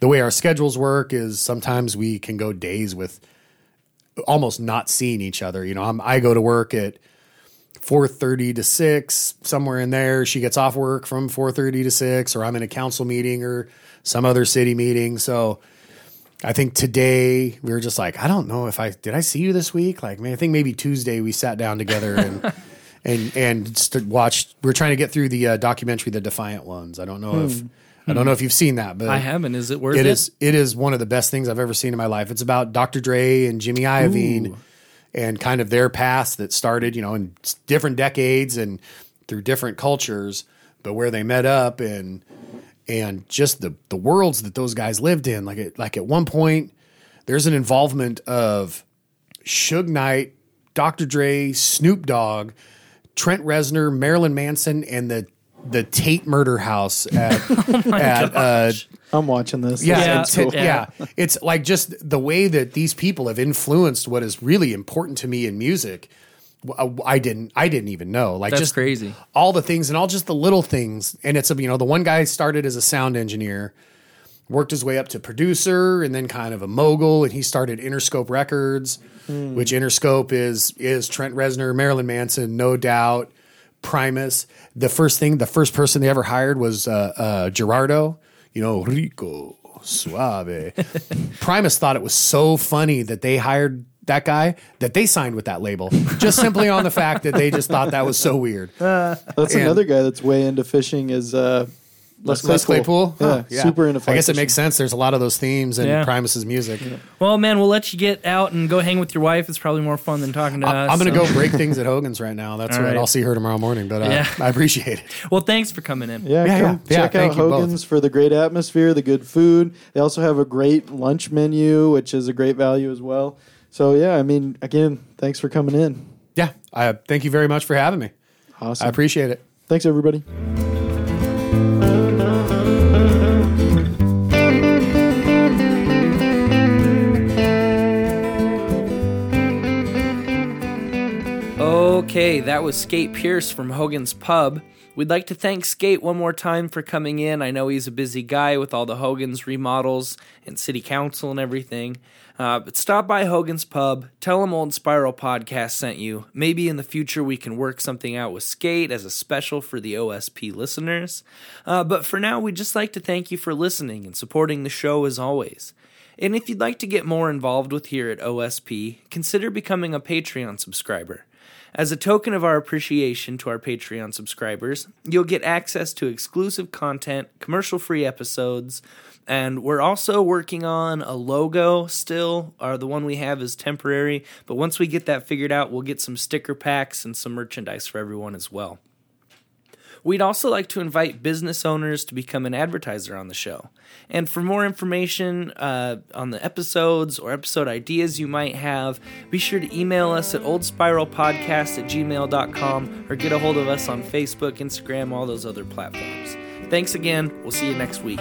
the way our schedules work is sometimes we can go days with almost not seeing each other. You know, I'm, I go to work at 4:30 to 6, somewhere in there. She gets off work from 4:30 to 6 or I'm in a council meeting or some other city meeting. So I think today we were just like, I don't know if I did I see you this week? Like, man, I think maybe Tuesday we sat down together and [laughs] and and watched. We are trying to get through the uh, documentary, The Defiant Ones. I don't know if I don't know if you've seen that, but I haven't. Is it worth it? it is it is one of the best things I've ever seen in my life. It's about Dr. Dre and Jimmy Iovine and kind of their past that started, you know, in different decades and through different cultures, but where they met up and and just the the worlds that those guys lived in. Like at, like at one point, there's an involvement of Suge Knight, Dr. Dre, Snoop Dogg, Trent Reznor, Marilyn Manson, and the the Tate murder house [laughs] at, at uh, I'm watching this. yeah, Yeah, it's- it- cool. yeah. It's like just the way that these people have influenced what is really important to me in music. I didn't, I didn't even know. Like That's just crazy. all the things and all just the little things. And it's a, you know, the one guy started as a sound engineer, worked his way up to producer, and then kind of a mogul. And he started Interscope Records, which Interscope is is Trent Reznor, Marilyn Manson, no doubt. Primus. The first thing, the first person they ever hired was uh, uh, Gerardo. You know, Rico Suave. [laughs] Primus thought it was so funny that they hired that guy that they signed with that label, just simply on the fact that they just thought that was so weird. [laughs] That's And- another guy that's way into fishing is uh, Les Claypool. Les Claypool, Yeah, Huh, super into. I fly guess it makes sense. There's a lot of those themes in Yeah. Primus's music. Well, man, we'll let you get out and go hang with your wife. It's probably more fun than talking to I- us. I'm gonna so- go break things at Hogan's right now. That's All what right. I'll see her tomorrow morning. But uh, Yeah. I appreciate it. Well, thanks for coming in. Yeah, Yeah, come yeah. Yeah, check thank out you both. Hogan's for the great atmosphere, the good food. They also have a great lunch menu, which is a great value as well. So yeah, I mean, again, thanks for coming in. Yeah, I thank you very much for having me. Awesome. I appreciate it. Thanks everybody. Okay, that was Skate Pierce from Hogan's Pub. We'd like to thank Skate one more time for coming in. I know he's a busy guy with all the Hogan's remodels and city council and everything. Uh, but stop by Hogan's Pub, tell him Old Spiral Podcast sent you. Maybe in the future we can work something out with Skate as a special for the OSP listeners. Uh, but for now, we'd just like to thank you for listening and supporting the show as always. And if you'd like to get more involved with here at OSP, consider becoming a Patreon subscriber. As a token of our appreciation to our Patreon subscribers, you'll get access to exclusive content, commercial free episodes, and we're also working on a logo still. Or the one we have is temporary, but once we get that figured out, we'll get some sticker packs and some merchandise for everyone as well. We'd also like to invite business owners to become an advertiser on the show. And for more information uh, on the episodes or episode ideas you might have, be sure to email us at oldspiralpodcast at gmail.com or get a hold of us on Facebook, Instagram, all those other platforms. Thanks again. We'll see you next week.